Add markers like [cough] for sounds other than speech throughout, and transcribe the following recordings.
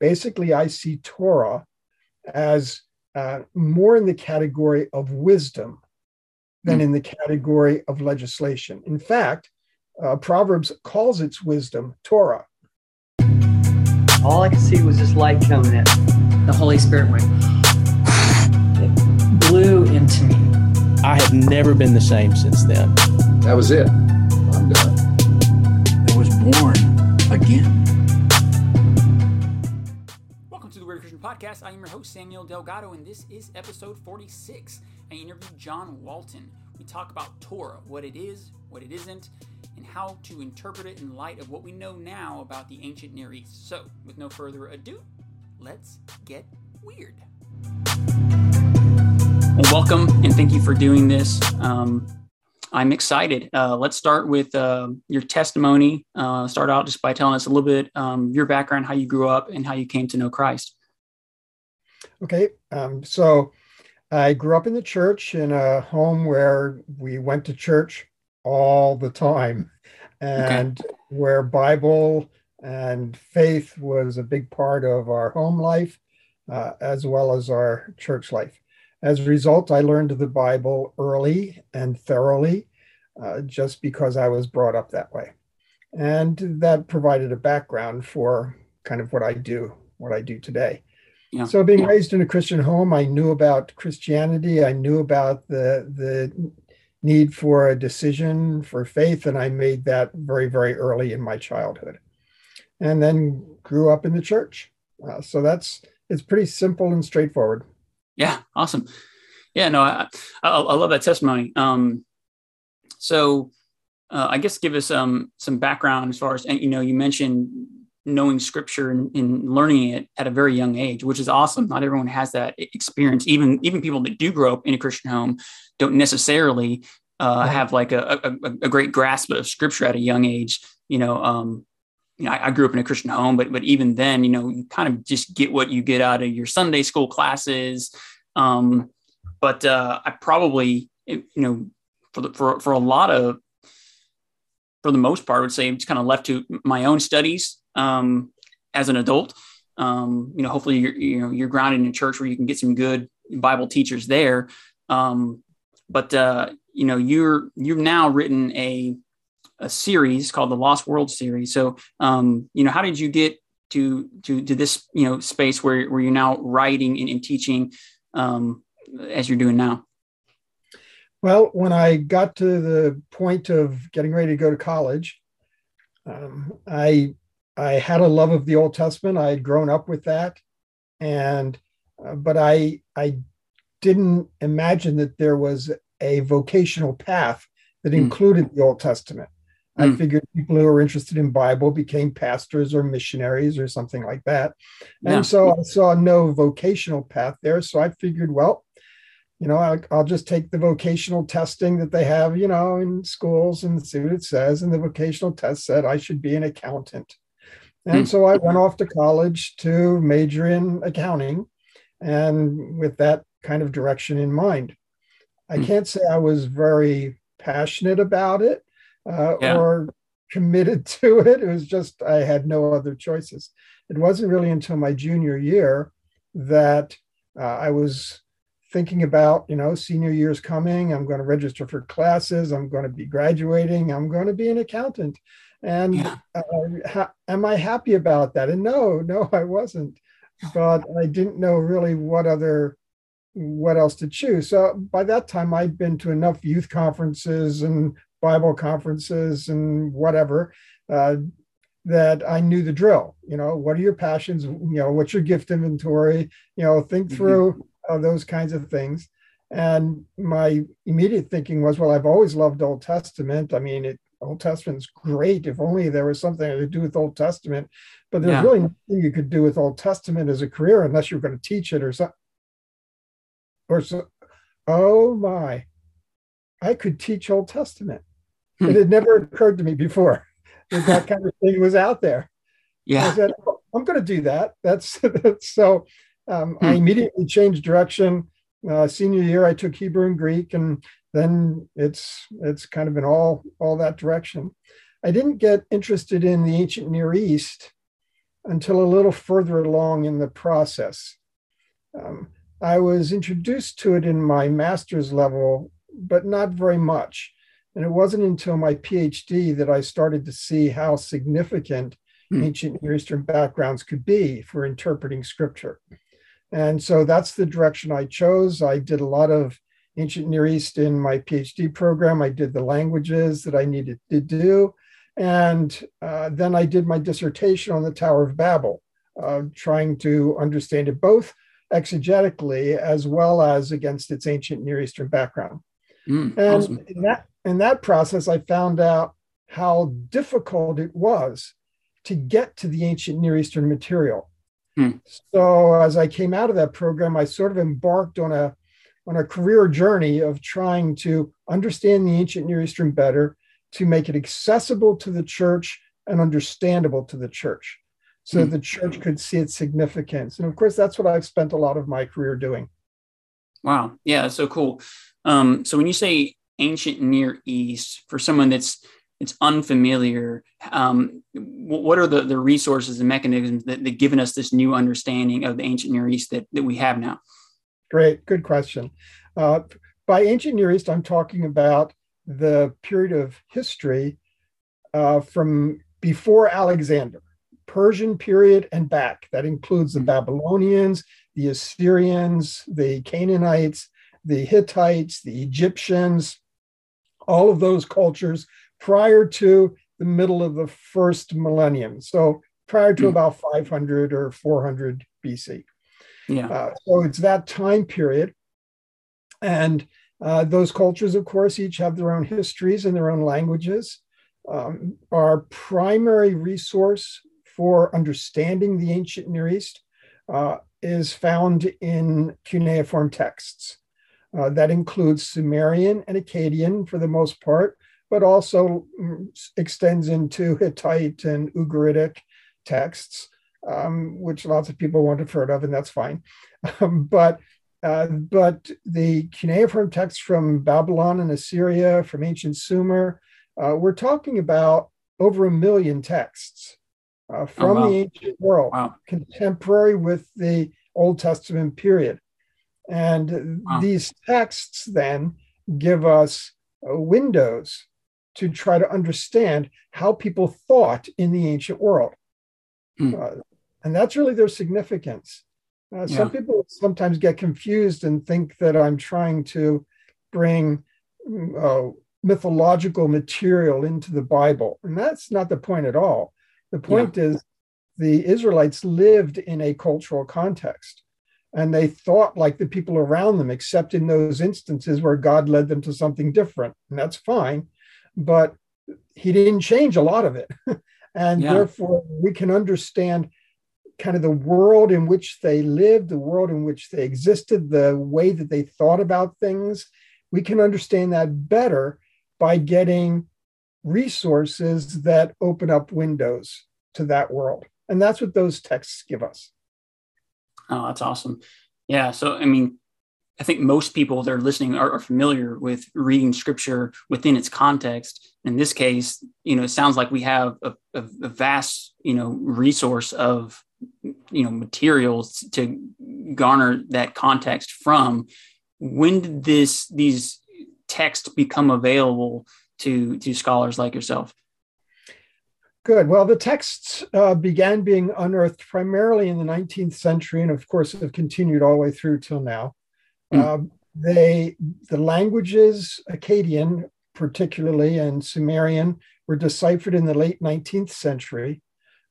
basically, I see Torah as uh, more in the category of wisdom than mm. in the category of legislation. In fact, uh, Proverbs calls its wisdom Torah. All I could see was this light coming in. The Holy Spirit went, it [sighs] blew into me. I have never been the same since then. That was it. I'm done. I was born again. Podcast. I am your host, Samuel Delgado, and this is episode 46. I interview John Walton. We talk about Torah, what it is, what it isn't, and how to interpret it in light of what we know now about the ancient Near East. So, with no further ado, let's get weird. Well, welcome and thank you for doing this. Um, I'm excited. Uh, let's start with uh, your testimony. Uh, start out just by telling us a little bit um, your background, how you grew up, and how you came to know Christ. Okay, um, so I grew up in the church in a home where we went to church all the time and okay. where Bible and faith was a big part of our home life uh, as well as our church life. As a result, I learned the Bible early and thoroughly uh, just because I was brought up that way. And that provided a background for kind of what I do, what I do today. Yeah. So, being yeah. raised in a Christian home, I knew about Christianity. I knew about the the need for a decision for faith, and I made that very, very early in my childhood, and then grew up in the church. Uh, so that's it's pretty simple and straightforward. Yeah, awesome. Yeah, no, I I, I love that testimony. Um, so uh, I guess give us um some background as far as and you know. You mentioned knowing scripture and, and, learning it at a very young age, which is awesome. Not everyone has that experience. Even even people that do grow up in a Christian home don't necessarily uh, right. have like a, a, a, great grasp of scripture at a young age. You know, um, you know, I, I, grew up in a Christian home, but but even then, you know, you kind of just get what you get out of your Sunday school classes. Um, but uh, I probably, you know, for the, for for a lot of for the most part, I would say it's kind of left to my own studies um, as an adult. Um, you know, hopefully you're, you know, you're grounded in a church where you can get some good Bible teachers there. Um, but, uh, you know, you're, you've now written a, a series called the Lost World series. So, um, you know, how did you get to, to, to this, you know, space where, where you're now writing and, and teaching um, as you're doing now? Well, when I got to the point of getting ready to go to college, um, I I had a love of the Old Testament. I had grown up with that, and uh, but I I didn't imagine that there was a vocational path that mm. included the Old Testament. Mm. I hmm. figured people who were interested in Bible became pastors or missionaries or something like that. And yeah. so I saw no vocational path there. So I figured, well, you know, I'll, I'll, just take the vocational testing that they have, you know, in schools and see what it says. And the vocational test said I should be an accountant. And mm. so I went off to college to major in accounting and with that kind of direction in mind. I mm. can't say I was very passionate about it uh, yeah. or committed [laughs] to it. It was just I had no other choices. It wasn't really until my junior year that uh, I was thinking about, you know, senior year's coming. I'm going to register for classes. I'm going to be graduating. I'm going to be an accountant. And yeah. uh, ha- am I happy about that? And no, no, I wasn't. But I didn't know really what other what else to choose. So by that time, I'd been to enough youth conferences and Bible conferences and whatever uh, that I knew the drill. You know, what are your passions? You know, what's your gift inventory? You know, think mm-hmm. through uh, those kinds of things. And my immediate thinking was, well, I've always loved Old Testament. I mean, it Old Testament's great. If only there was something to do with Old Testament, but there's yeah. really nothing you could do with Old Testament as a career unless you're going to teach it or something. Or so, oh my, I could teach Old Testament. Hmm. It had never occurred to me before [laughs] that that kind of thing was out there. Yeah, I said, oh, I'm going to do that. That's, [laughs] that's so. Um, hmm. I immediately changed direction. Uh, senior year, I took Hebrew and Greek, and then it's it's kind of in all all that direction. I didn't get interested in the ancient Near East until a little further along in the process. Um, I was introduced to it in my master's level, but not very much. And it wasn't until my PhD that I started to see how significant hmm. ancient Near Eastern backgrounds could be for interpreting scripture. And so that's the direction I chose. I did a lot of ancient Near East in my PhD program. I did the languages that I needed to do. And uh, then I did my dissertation on the Tower of Babel, uh, trying to understand it both exegetically as well as against its ancient Near Eastern background. Mm, and awesome. in, that, in that process, I found out how difficult it was to get to the ancient Near Eastern material. Mm. So as I came out of that program, I sort of embarked on a on a career journey of trying to understand the ancient Near Eastern better, to make it accessible to the church and understandable to the church so mm. the church could see its significance. And of course, that's what I've spent a lot of my career doing. Wow. Yeah, so cool. Um, so when you say ancient Near East, for someone that's it's unfamiliar, um, what are the, the resources and mechanisms that, that given us this new understanding of the ancient Near East that, that we have now? Great, good question. Uh, by ancient Near East, I'm talking about the period of history uh, from before Alexander, Persian period and back. That includes the Babylonians, the Assyrians, the Canaanites, the Hittites, the Egyptians, all of those cultures prior to the middle of the first millennium. So prior to mm. about 500 or 400 BC. Yeah. Uh, so it's that time period. And uh, those cultures, of course, each have their own histories and their own languages. Um, our primary resource for understanding the ancient Near East uh, is found in cuneiform texts. Uh, that includes Sumerian and Akkadian for the most part, but also mm, extends into Hittite and Ugaritic texts, um, which lots of people won't have heard of, and that's fine. [laughs] Um, but uh, but the cuneiform texts from Babylon and Assyria, from ancient Sumer, uh, we're talking about over a million texts uh, oh, from oh, wow. the ancient world, wow. contemporary with the Old Testament period. And wow. these texts then give us uh, windows to try to understand how people thought in the ancient world. Mm. And that's really their significance. Uh, yeah. Some people sometimes get confused and think that I'm trying to bring uh, mythological material into the Bible. And that's not the point at all. The point yeah. is the Israelites lived in a cultural context and they thought like the people around them, except in those instances where God led them to something different. And that's fine. But he didn't change a lot of it. [laughs] and yeah. therefore, we can understand kind of the world in which they lived, the world in which they existed, the way that they thought about things. We can understand that better by getting resources that open up windows to that world. And that's what those texts give us. Oh, that's awesome. Yeah. So, I mean, I think most people that are listening are, are, familiar with reading scripture within its context. In this case, you know, it sounds like we have a, a, a vast, you know, resource of you know materials to garner that context from when did this these texts become available to to scholars like yourself? Good. Well the texts uh, began being unearthed primarily in the 19th century and of course have continued all the way through till now. Mm. they the languages akkadian particularly and sumerian were deciphered in the late 19th century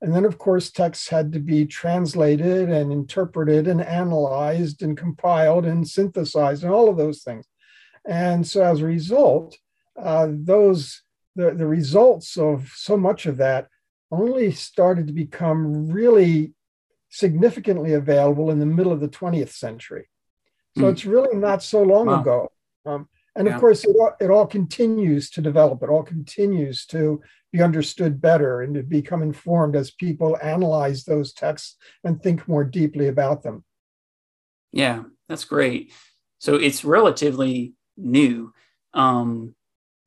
and then, of course, texts had to be translated and interpreted and analyzed and compiled and synthesized and all of those things. And so, as a result, uh, those the, the results of so much of that only started to become really significantly available in the middle of the 20th century. So mm. it's really not so long wow. ago. Um, and yeah. of course, it all, it all continues to develop. It all continues to be understood better and to become informed as people analyze those texts and think more deeply about them. Yeah, that's great. So it's relatively new. Um,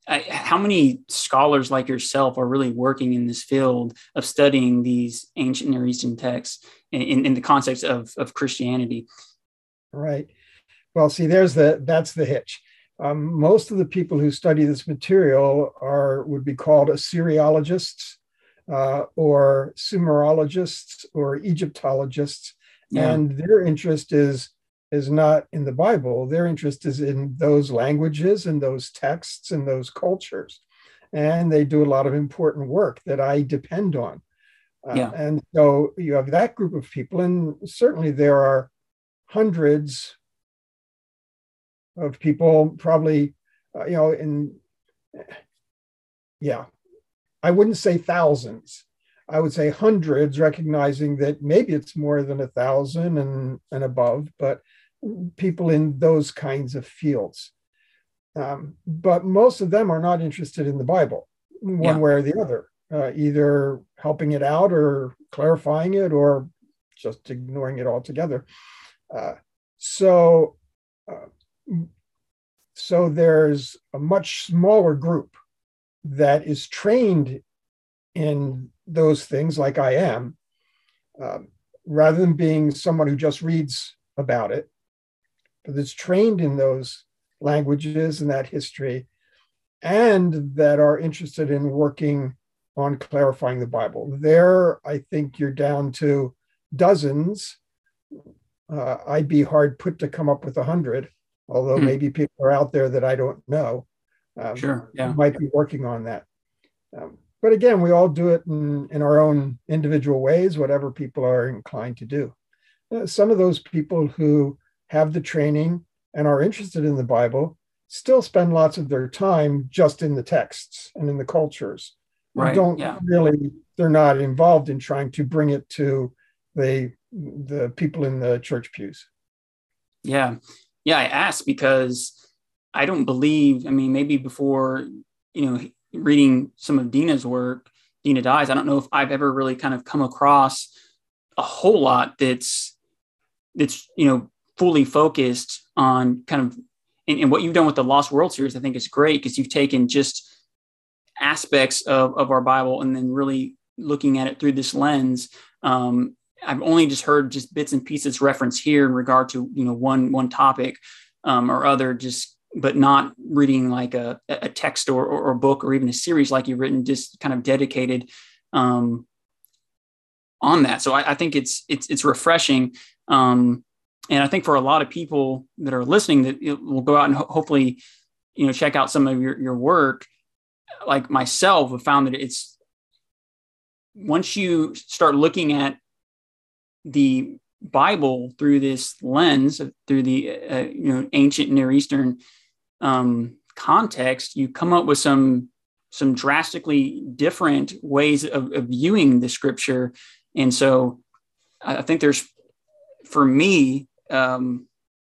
I, how many scholars like yourself are really working in this field of studying these ancient Near Eastern texts in, in, in the context of, of Christianity? Right. Well, see, there's the that's the hitch. Um, most of the people who study this material are would be called Assyriologists uh, or Sumerologists or Egyptologists, yeah. and their interest is is not in the Bible. Their interest is in those languages and those texts and those cultures, and they do a lot of important work that I depend on. Uh, yeah. And so you have that group of people, and certainly there are hundreds of people, probably, uh, you know, in, yeah, I wouldn't say thousands. I would say hundreds, recognizing that maybe it's more than a thousand and, and above, but people in those kinds of fields. Um, but most of them are not interested in the Bible, one yeah. way or the other, uh, either helping it out or clarifying it or just ignoring it altogether. Uh, so, uh, so there's a much smaller group that is trained in those things, like I am, um, rather than being someone who just reads about it, but that's trained in those languages and that history, and that are interested in working on clarifying the Bible. There, I think you're down to dozens. Uh, I'd be hard put to come up with a hundred although hmm. maybe people are out there that I don't know. Um, sure, yeah, might be working on that. Um, but again, we all do it in, in our own individual ways, whatever people are inclined to do. Uh, some of those people who have the training and are interested in the Bible still spend lots of their time just in the texts and in the cultures. Right. Don't yeah. really, they're not involved in trying to bring it to the the people in the church pews. Yeah yeah, I asked because I don't believe, I mean, maybe before, you know, reading some of Dina's work, Dina dies, I don't know if I've ever really kind of come across a whole lot that's, that's, you know, fully focused on kind of, and, and what you've done with the Lost World series, I think is great because you've taken just aspects of, of our Bible and then really looking at it through this lens. Um, I've only just heard just bits and pieces reference here in regard to you know one one topic um, or other, just but not reading like a, a text or, or, or book or even a series like you've written, just kind of dedicated um, on that. So I, I, think it's it's it's refreshing, um, and I think for a lot of people that are listening, that will go out and ho- hopefully you know check out some of your your work. Like myself, have found that it's once you start looking at the Bible through this lens, through the uh, you know ancient Near Eastern um, context, you come up with some some drastically different ways of, of viewing the Scripture, and so I think there's for me, um,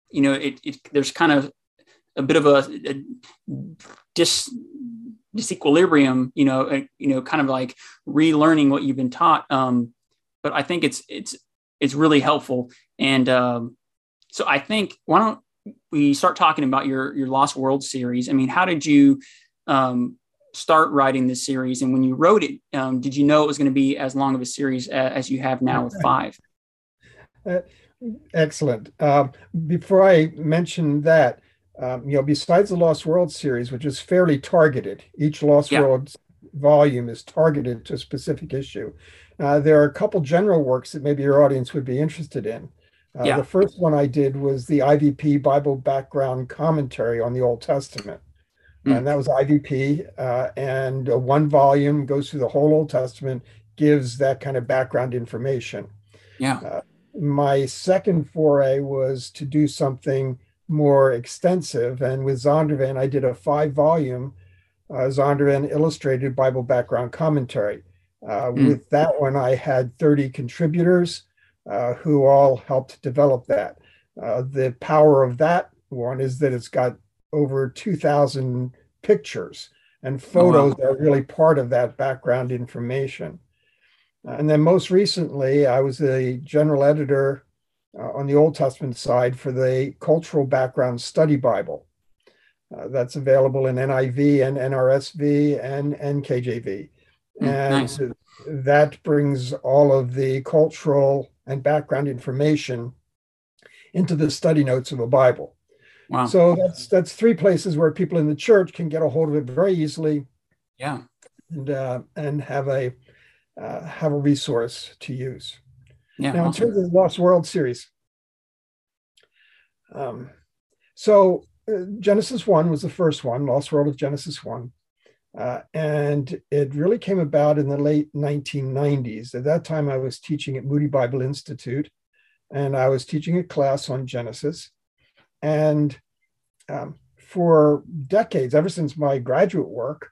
you know, it, it, there's kind of a bit of a, a dis disequilibrium, you know, a, you know, kind of like relearning what you've been taught. Um, but I think it's it's it's really helpful. And um, so I think why don't we start talking about your your Lost World series? I mean, how did you um, start writing this series? And when you wrote it, um, did you know it was going to be as long of a series as, as you have now with five? Uh, excellent. Um, before I mention that, um, you know, besides the Lost World series, which is fairly targeted, each Lost yeah. World volume is targeted to a specific issue. Uh, there are a couple general works that maybe your audience would be interested in. Uh, yeah. The first one I did was the IVP Bible Background Commentary on the Old Testament. Mm. And that was IVP. Uh, and one volume goes through the whole Old Testament, gives that kind of background information. Yeah. Uh, my second foray was to do something more extensive. And with Zondervan, I did a five volume uh, Zondervan Illustrated Bible Background Commentary. Uh, mm. With that one, I had 30 contributors uh, who all helped develop that. Uh, the power of that one is that it's got over 2,000 pictures and photos oh, wow. are really part of that background information. And then most recently, I was the general editor uh, on the Old Testament side for the Cultural Background Study Bible. uh, that's available in NIV and NRSV and, and KJV. Mm, and nice. that brings all of the cultural and background information into the study notes of a Bible. Wow. So that's that's three places where people in the church can get a hold of it very easily yeah. and uh, and have a uh, have a resource to use. Yeah. Now, in terms of the Lost World series, um, so uh, Genesis one was the first one, Lost World of Genesis one, uh, and it really came about in the late 1990s. At that time, I was teaching at Moody Bible Institute, and I was teaching a class on Genesis, and um, for decades, ever since my graduate work,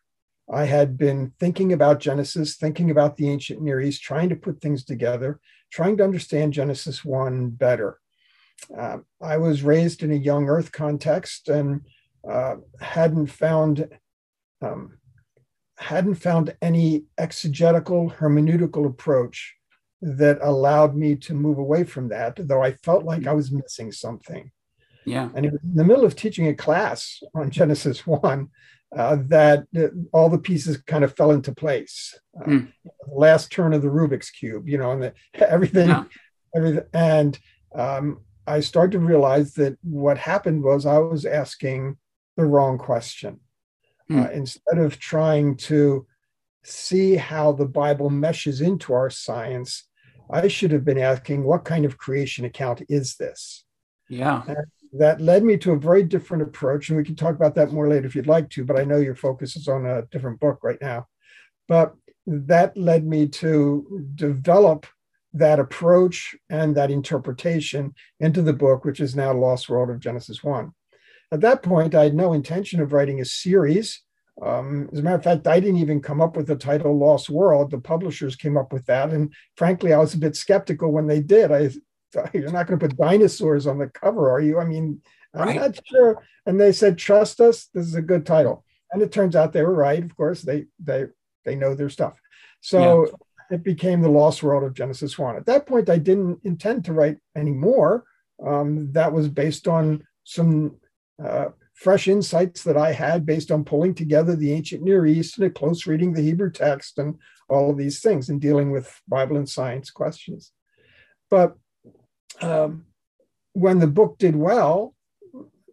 I had been thinking about Genesis, thinking about the ancient Near East, trying to put things together, trying to understand Genesis 1 better. Uh, I was raised in a young earth context and uh, hadn't found um, hadn't found any exegetical hermeneutical approach that allowed me to move away from that, though I felt like I was missing something. Yeah. And it was in the middle of teaching a class on Genesis 1 uh, that uh, all the pieces kind of fell into place. Uh, Mm. Last turn of the Rubik's Cube, you know, and the, [laughs] everything, Yeah. everything. And um, I started to realize that what happened was I was asking the wrong question. Uh, instead of trying to see how the Bible meshes into our science, I should have been asking, what kind of creation account is this? Yeah. that led me to a very different approach and we can talk about that more later if you'd like to but i know your focus is on a different book right now but that led me to develop that approach and that interpretation into the book which is now lost world of genesis 1 at that point i had no intention of writing a series um, as a matter of fact i didn't even come up with the title lost world the publishers came up with that and frankly i was a bit skeptical when they did i [laughs] you're not going to put dinosaurs on the cover, are you? I mean, I'm Right. not sure. And they said, trust us, this is a good title. And it turns out they were right. Of course, they they they know their stuff. So it became the lost world of Genesis 1. At that point, I didn't intend to write any more. Um, that was based on some uh, fresh insights that I had based on pulling together the ancient Near East and a close reading of the Hebrew text and all of these things and dealing with Bible and science questions. But um, when the book did well,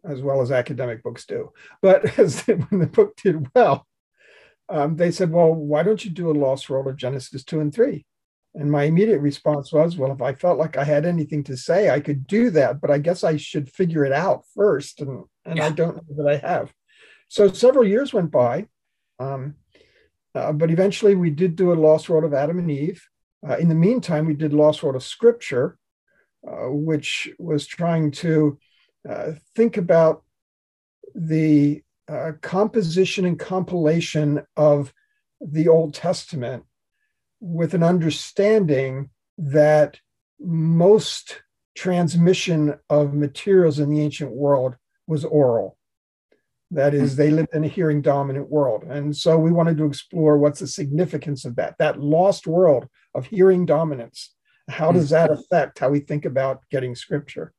as well as academic books do, but [laughs] as, when the book did well, um, they said, Well, why don't you do a lost world of Genesis 2 and 3? And my immediate response was, Well, if I felt like I had anything to say, I could do that, but I guess I should figure it out first. And, and I don't know that I have. So several years went by. Um, uh, but eventually we did do a lost world of Adam and Eve. Uh, in the meantime, we did lost world of Scripture, uh, which was trying to uh, think about the uh, composition and compilation of the Old Testament with an understanding that most transmission of materials in the ancient world was oral. That is, they lived in a hearing dominant world. And so we wanted to explore what's the significance of that, that lost world of hearing dominance. How does that affect how we think about getting scripture?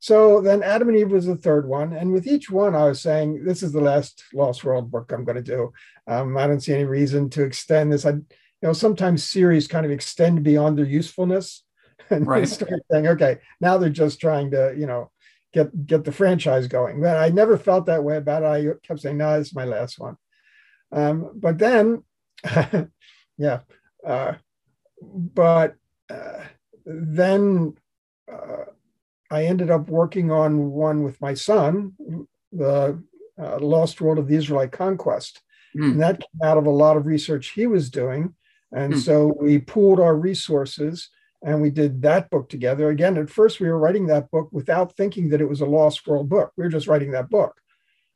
So then Adam and Eve was the third one. And with each one, I was saying, this is the last Lost World book I'm going to do. Um, I don't see any reason to extend this. I, you know, sometimes series kind of extend beyond their usefulness. [laughs] And they Right. start saying, okay, now they're just trying to, you know, get get the franchise going. But I never felt that way about it. I kept saying, no, this is my last one. Um, but then, [laughs] yeah, uh, but uh, then uh, I ended up working on one with my son, the uh, Lost World of the Israelite Conquest. Hmm. And that came out of a lot of research he was doing. And Hmm. so we pooled our resources and we did that book together. Again, at first we were writing that book without thinking that it was a Lost World book. We were just writing that book.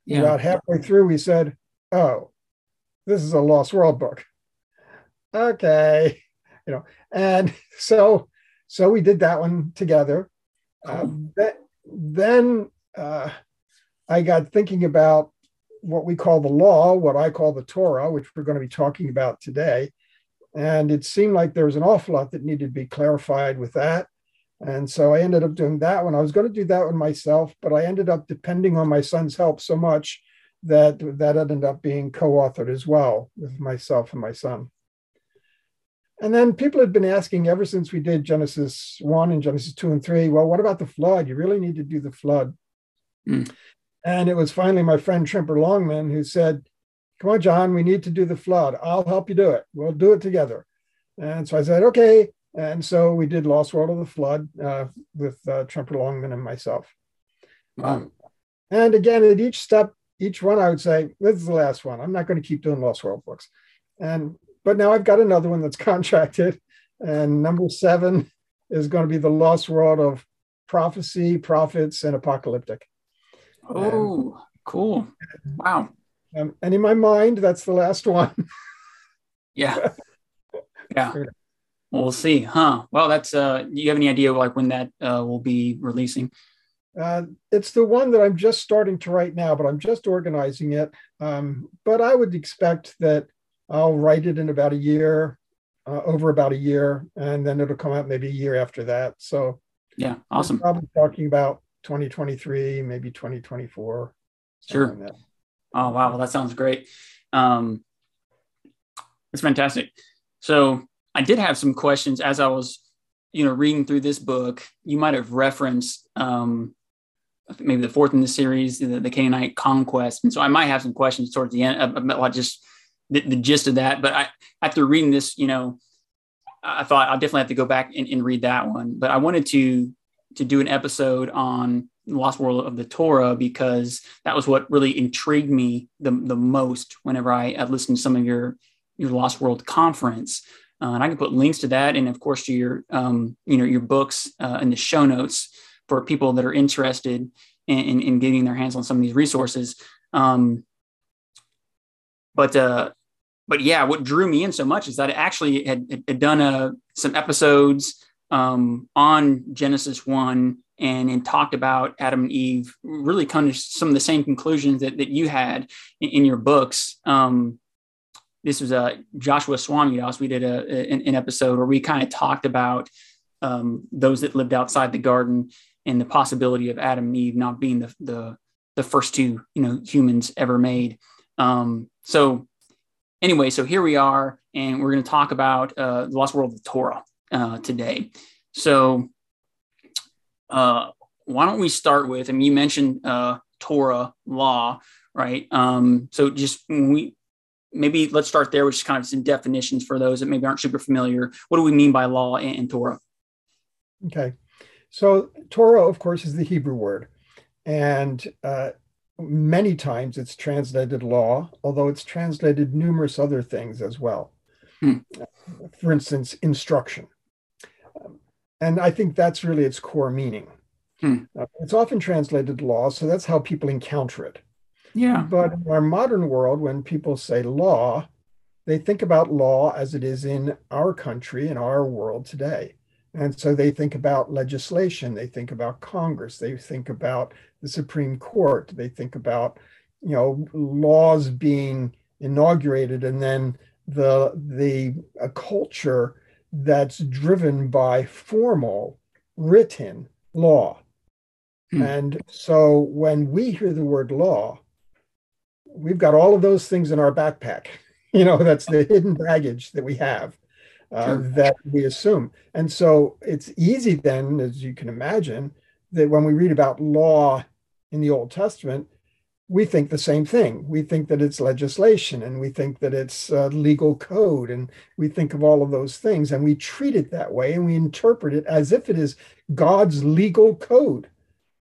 Yeah. About halfway through, we said, Oh, this is a Lost World book. Okay. [laughs] You know, and [laughs] so so we did that one together. Uh, that, then uh, I got thinking about what we call the law, what I call the Torah, which we're going to be talking about today. And it seemed like there was an awful lot that needed to be clarified with that. And so I ended up doing that one. I was going to do that one myself, but I ended up depending on my son's help so much that that ended up being co-authored as well with myself and my son. And then people had been asking ever since we did Genesis 1 and Genesis 2 and 3, well, what about the flood? You really need to do the flood. Mm. And it was finally my friend Tremper Longman who said, Come on, John, we need to do the flood. I'll help you do it. We'll do it together. And so I said, Okay. And so we did Lost World of the Flood uh, with uh, Tremper Longman and myself. Wow. Um, and again, at each step, each one, I would say, This is the last one. I'm not going to keep doing Lost World books. And but now I've got another one that's [laughs] contracted. And number seven is going to be the lost world of prophecy, prophets, and apocalyptic. Oh, and, cool. Wow. Um, and in my mind, that's the last one. yeah. [laughs] Yeah. we'll see, huh? Well, that's uh do you have any idea like when that uh will be releasing? Uh, it's the one that I'm just starting to write now, but I'm just organizing it. Um, but I would expect that I'll write it in about a year, uh, over about a year, and then it'll come out maybe a year after that. So yeah, awesome. Probably talking about 2023, maybe 2024. Sure. Like oh wow, well, that sounds great. Um, it's fantastic. So I did have some questions as I was, you know, reading through this book. You might have referenced um, maybe the fourth in the series, the, the Canaanite conquest, and so I might have some questions towards the end about just the, the gist of that. But I, after reading this, you know, I thought I'll definitely have to go back and, and read that one. But I wanted to to do an episode on Lost World of the Torah because that was what really intrigued me the, the most whenever I, I listened to some of your your Lost World conference. Uh, and I can put links to that and of course to your um, you know your books uh, in the show notes for people that are interested in, in, in, getting their hands on some of these resources. Um, but uh, but yeah, what drew me in so much is that I actually had, had done a, uh, some episodes um, on Genesis 1 and, and talked about Adam and Eve, really kind of some of the same conclusions that, that you had in, in your books. Um, this was uh, Joshua Swamidass. We did a, an, an episode where we kind of talked about um, those that lived outside the garden and the possibility of Adam and Eve not being the, the, the first two, you know, humans ever made. Um, so anyway, so here we are, and we're going to talk about uh, the lost world of Torah uh, today. So uh, why don't we start with? I mean, you mentioned uh, Torah law, right? Um, so just we maybe let's start there with just kind of some definitions for those that maybe aren't super familiar. What do we mean by law and, and Torah? Okay, so Torah, of course, is the Hebrew word, and uh, many times it's translated law, although it's translated numerous other things as well. Hmm. For instance, instruction. And I think that's really its core meaning. Hmm. Uh, it's often translated law, so that's how people encounter it. Yeah. But in our modern world, when people say law, they think about law as it is in our country, in our world today. And so they think about legislation, they think about Congress, they think about the Supreme Court, they think about, you know, laws being inaugurated and then the the a culture that's driven by formal written law. Hmm. And so when we hear the word law, we've got all of those things in our backpack. [laughs] You know, that's the hidden baggage that we have uh, sure. that we assume. And so it's easy then, as you can imagine, that when we read about law in the Old Testament, we think the same thing. We think that it's legislation and we think that it's uh, legal code and we think of all of those things and we treat it that way and we interpret it as if it is God's legal code.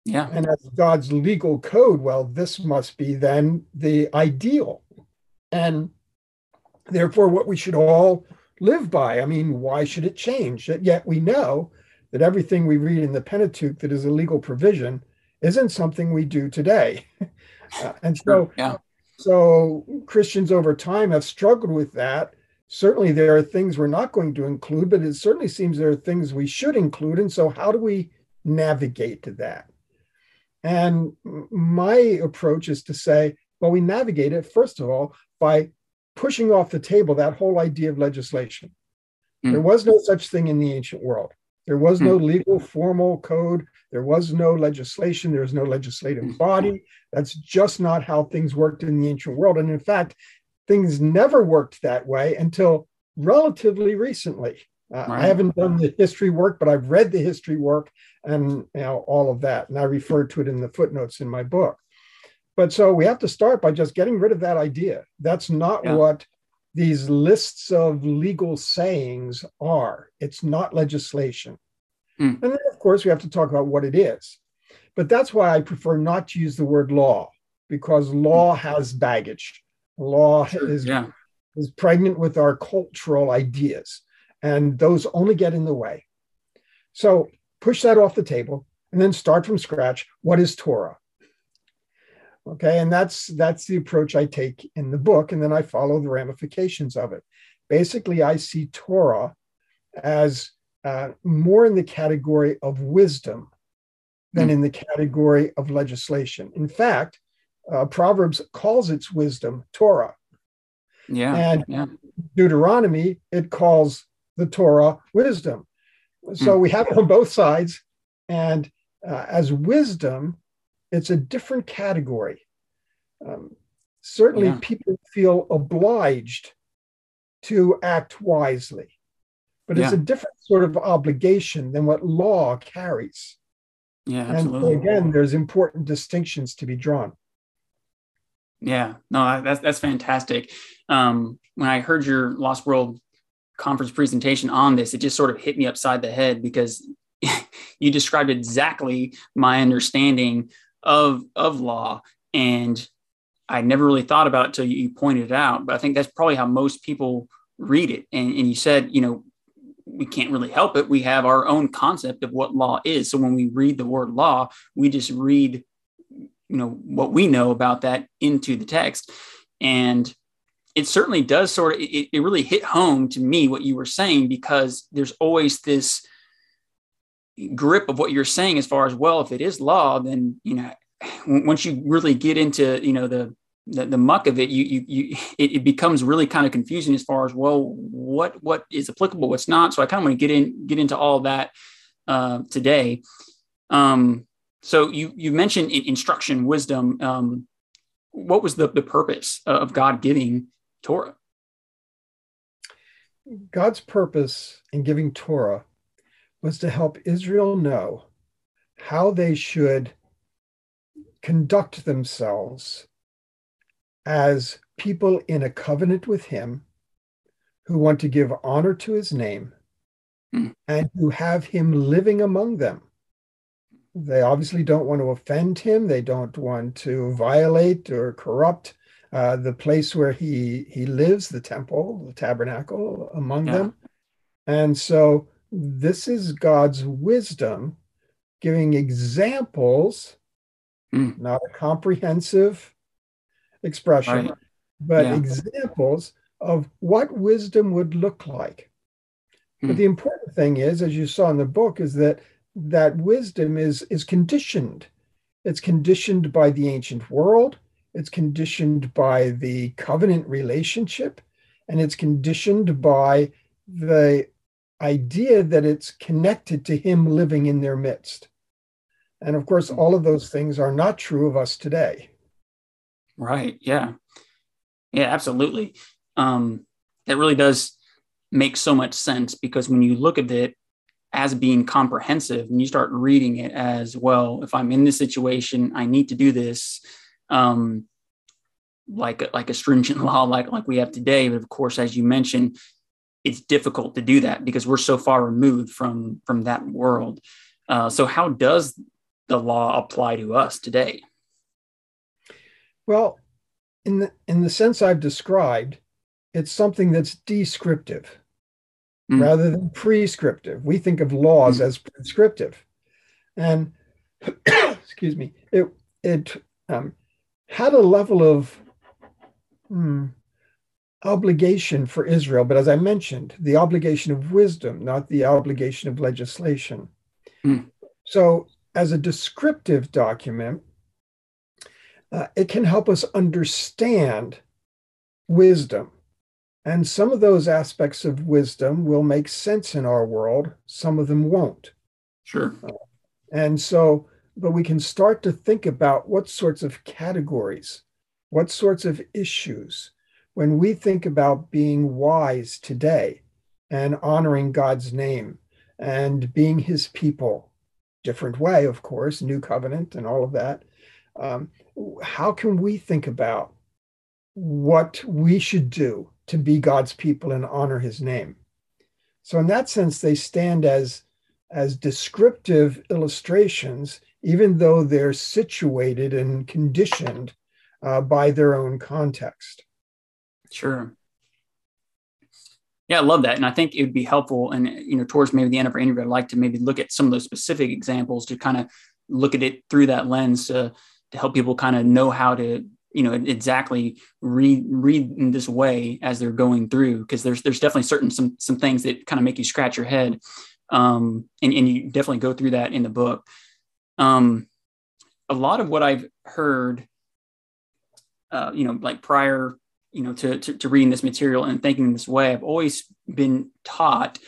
Yeah. And as God's legal code, well, this must be then the ideal. And therefore, what we should all live by. I mean, why should it change? Yet we know that everything we read in the Pentateuch that is a legal provision isn't something we do today. [laughs] uh, and so, yeah. so Christians over time have struggled with that. Certainly, there are things we're not going to include, but it certainly seems there are things we should include. And so, how do we navigate to that? And my approach is to say, well, we navigate it, first of all, by pushing off the table that whole idea of legislation. Mm. There was no such thing in the ancient world. There was no legal formal code. There was no legislation. There was no legislative body. That's just not how things worked in the ancient world. And in fact, things never worked that way until relatively recently. Uh, right. I haven't done the history work, but I've read the history work and you know, all of that. And I refer to it in the footnotes in my book. But so we have to start by just getting rid of that idea. That's not yeah. what these lists of legal sayings are. It's not legislation. Mm. And then, of course, we have to talk about what it is. But that's why I prefer not to use the word law, because law mm. has baggage. Law is, yeah. is pregnant with our cultural ideas, and those only get in the way. So push that off the table and then start from scratch. What is Torah? Okay, and that's that's the approach I take in the book, and then I follow the ramifications of it. Basically, I see Torah as uh, more in the category of wisdom than mm. in the category of legislation. In fact, uh, Proverbs calls its wisdom Torah. Yeah. And yeah. Deuteronomy, it calls the Torah wisdom. So mm. we have it on both sides. And uh, as wisdom, it's a different category. Um, certainly, yeah. people feel obliged to act wisely, but yeah. it's a different sort of obligation than what law carries. Yeah, absolutely. And again, there's important distinctions to be drawn. Yeah, no, that's that's fantastic. Um, when I heard your Lost World conference presentation on this, it just sort of hit me upside the head because [laughs] you described exactly my understanding of of law and i never really thought about it until you pointed it out but i think that's probably how most people read it and, and you said you know we can't really help it. We have our own concept of what law is. So when we read the word law we just read you know what we know about that into the text. And it certainly does sort of it, it really hit home to me what you were saying because there's always this grip of what you're saying as far as well if it is law then you know once you really get into you know the the, the muck of it you you, you [laughs] it, it, becomes really kind of confusing as far as well what what is applicable what's not. So i kind of want to get in get into all that uh, today. Um, so you you mentioned instruction wisdom. Um, what was the, the purpose of god giving torah? God's purpose in giving torah was to help Israel know how they should conduct themselves as people in a covenant with Him who want to give honor to His name mm. and who have Him living among them. They obviously don't want to offend Him, they don't want to violate or corrupt. Uh, the place where he he lives, the temple, the tabernacle among yeah. them, and so this is God's wisdom giving examples, mm. not a comprehensive expression, right. but yeah. examples of what wisdom would look like. Mm. But the important thing is, as you saw in the book, is that that wisdom is, is conditioned. It's conditioned by the ancient world, it's conditioned by the covenant relationship, and it's conditioned by the idea that it's connected to him living in their midst. And of course, all of those things are not true of us today. Right. Yeah. Yeah, absolutely. Um, that really does make so much sense because when you look at it as being comprehensive and you start reading it as well, if I'm in this situation, I need to do this. Um, like like a stringent [laughs] law like like we have today but of course as you mentioned it's difficult to do that because we're so far removed from from that world. Uh, so how does the law apply to us today? Well, in the in the sense I've described, it's something that's descriptive mm. rather than prescriptive. We think of laws mm. as prescriptive, and [coughs] excuse me, it it um, had a level of hmm, obligation for Israel, but as I mentioned, the obligation of wisdom, not the obligation of legislation. Mm. So, as a descriptive document, uh, it can help us understand wisdom And some of those aspects of wisdom will make sense in our world, some of them won't. Sure. And so, but we can start to think about what sorts of categories, what sorts of issues, when we think about being wise today and honoring God's name and being his people, different way, of course, new covenant and all of that. Um, how can we think about what we should do to be God's people and honor his name? So, in that sense, they stand as, as descriptive illustrations, even though they're situated and conditioned uh, by their own context. Sure. Yeah, I love that, and I think it would be helpful. And you know, towards maybe the end of our interview, I'd like to maybe look at some of those specific examples to kind of look at it through that lens to help people kind of know how to you know exactly read read in this way as they're going through because there's there's definitely certain some some things that kind of make you scratch your head um and, and you definitely go through that in the book. Um a lot of what i've heard uh you know like prior you know to, to, to reading this material and thinking this way i've always been taught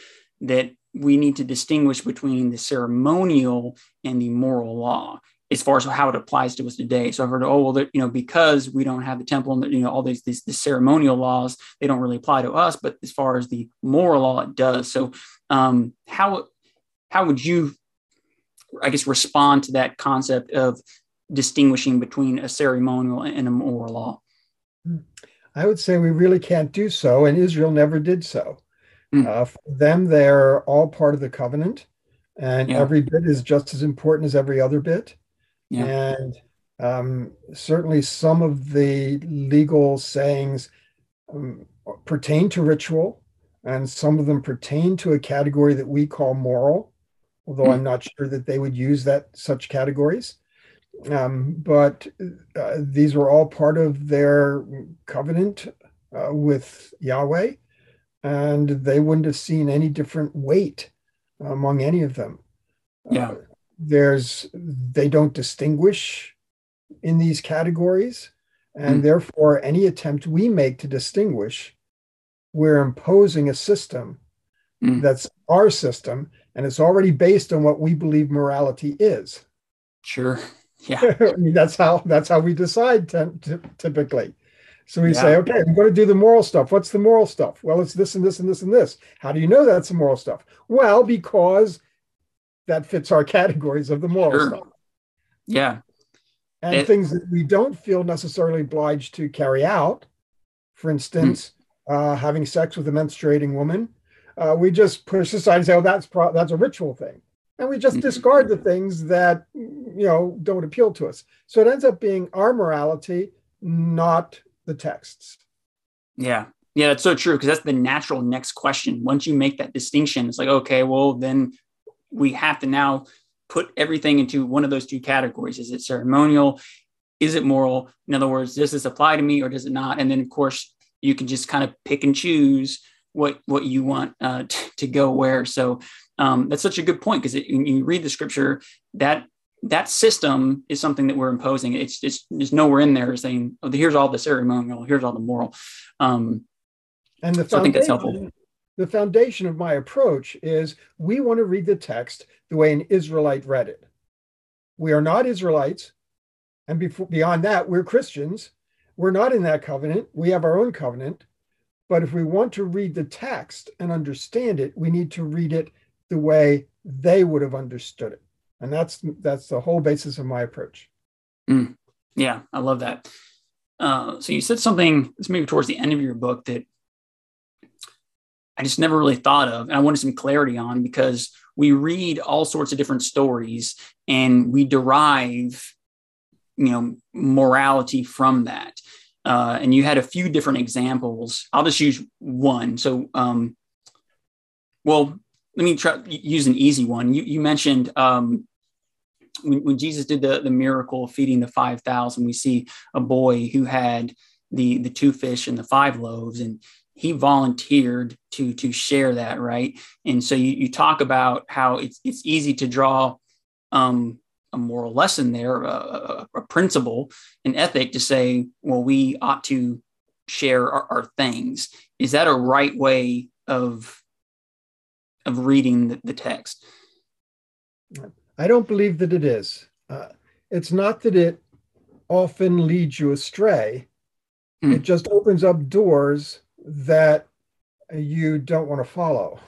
that we need to distinguish between the ceremonial and the moral law as far as how it applies to us today. So I've heard, oh well, you know, because we don't have the temple and you know all these, these, these ceremonial laws, they don't really apply to us. But as far as the moral law, it does. So um, how how would you, I guess, respond to that concept of distinguishing between a ceremonial and a moral law? I would say we really can't do so, and Israel never did so. Mm. Uh, for them, they're all part of the covenant, and yeah. every bit is just as important as every other bit. Yeah. And um, certainly some of the legal sayings um, pertain to ritual, and some of them pertain to a category that we call moral, although mm. I'm not sure that they would use that such categories. Um, but uh, these were all part of their covenant uh, with Yahweh, and they wouldn't have seen any different weight among any of them. Yeah. Uh, there's they don't distinguish in these categories. And mm. therefore any attempt we make to distinguish we're imposing a system mm. that's our system and it's already based on what we believe morality is. Sure. [laughs] Yeah. I mean, that's how that's how we decide t- t- typically. So we yeah. say okay i'm going to do the moral stuff. What's the moral stuff? Well it's this and this and this and this. How do you know that's the moral stuff? Well because that fits our [laughs] categories of the moral sure. stuff. Yeah. And it, things that we don't feel necessarily obliged to carry out. For instance, hmm. uh, having sex with a menstruating woman, uh, we just push aside and say, "Oh, that's pro- that's a ritual thing," and we just hmm. discard the things that you know don't appeal to us. So it ends up being our morality, not the texts. Yeah, yeah, that's so true because that's the natural next question. Once you make that distinction, it's like, okay, well, then we have to now put everything into one of those two categories. Is it ceremonial? Is it moral? In other words, does this apply to me or does it not? And then, of course, you can just kind of pick and choose what what you want uh, [laughs] t- to go where. So um, that's such a good point because when you read the scripture, that that system is something that we're imposing. It's just there's nowhere in there saying, "Oh, here's all the ceremonial, here's all the moral." Um, and the so I think that's helpful the foundation of my approach is we want to read the text the way an Israelite read it. We are not Israelites. And before, beyond that, we're Christians. We're not in that covenant. We have our own covenant. But if we want to read the text and understand it, we need to read it the way they would have understood it. And that's that's the whole basis of my approach. Mm, yeah, I love that. Uh, so you said something, it's maybe towards the end of your book that I just never really thought of. And I wanted some clarity on because we read all sorts of different stories and we derive, you know, morality from that. Uh, and you had a few different examples. I'll just use one. So, um, well, let me try use an easy one. You, you mentioned um, when, when, Jesus did the, the miracle of feeding the 5,000, we see a boy who had the, the two fish and the five loaves. And he volunteered to to share that right and so you, you talk about how it's it's easy to draw um, a moral lesson there a, a, principle an ethic to say well we ought to share our, our things. Is that a right way of of reading the, the text? I don't believe that it is. Uh, it's not that it often leads you astray. Hmm. It just opens up doors that you don't want to follow.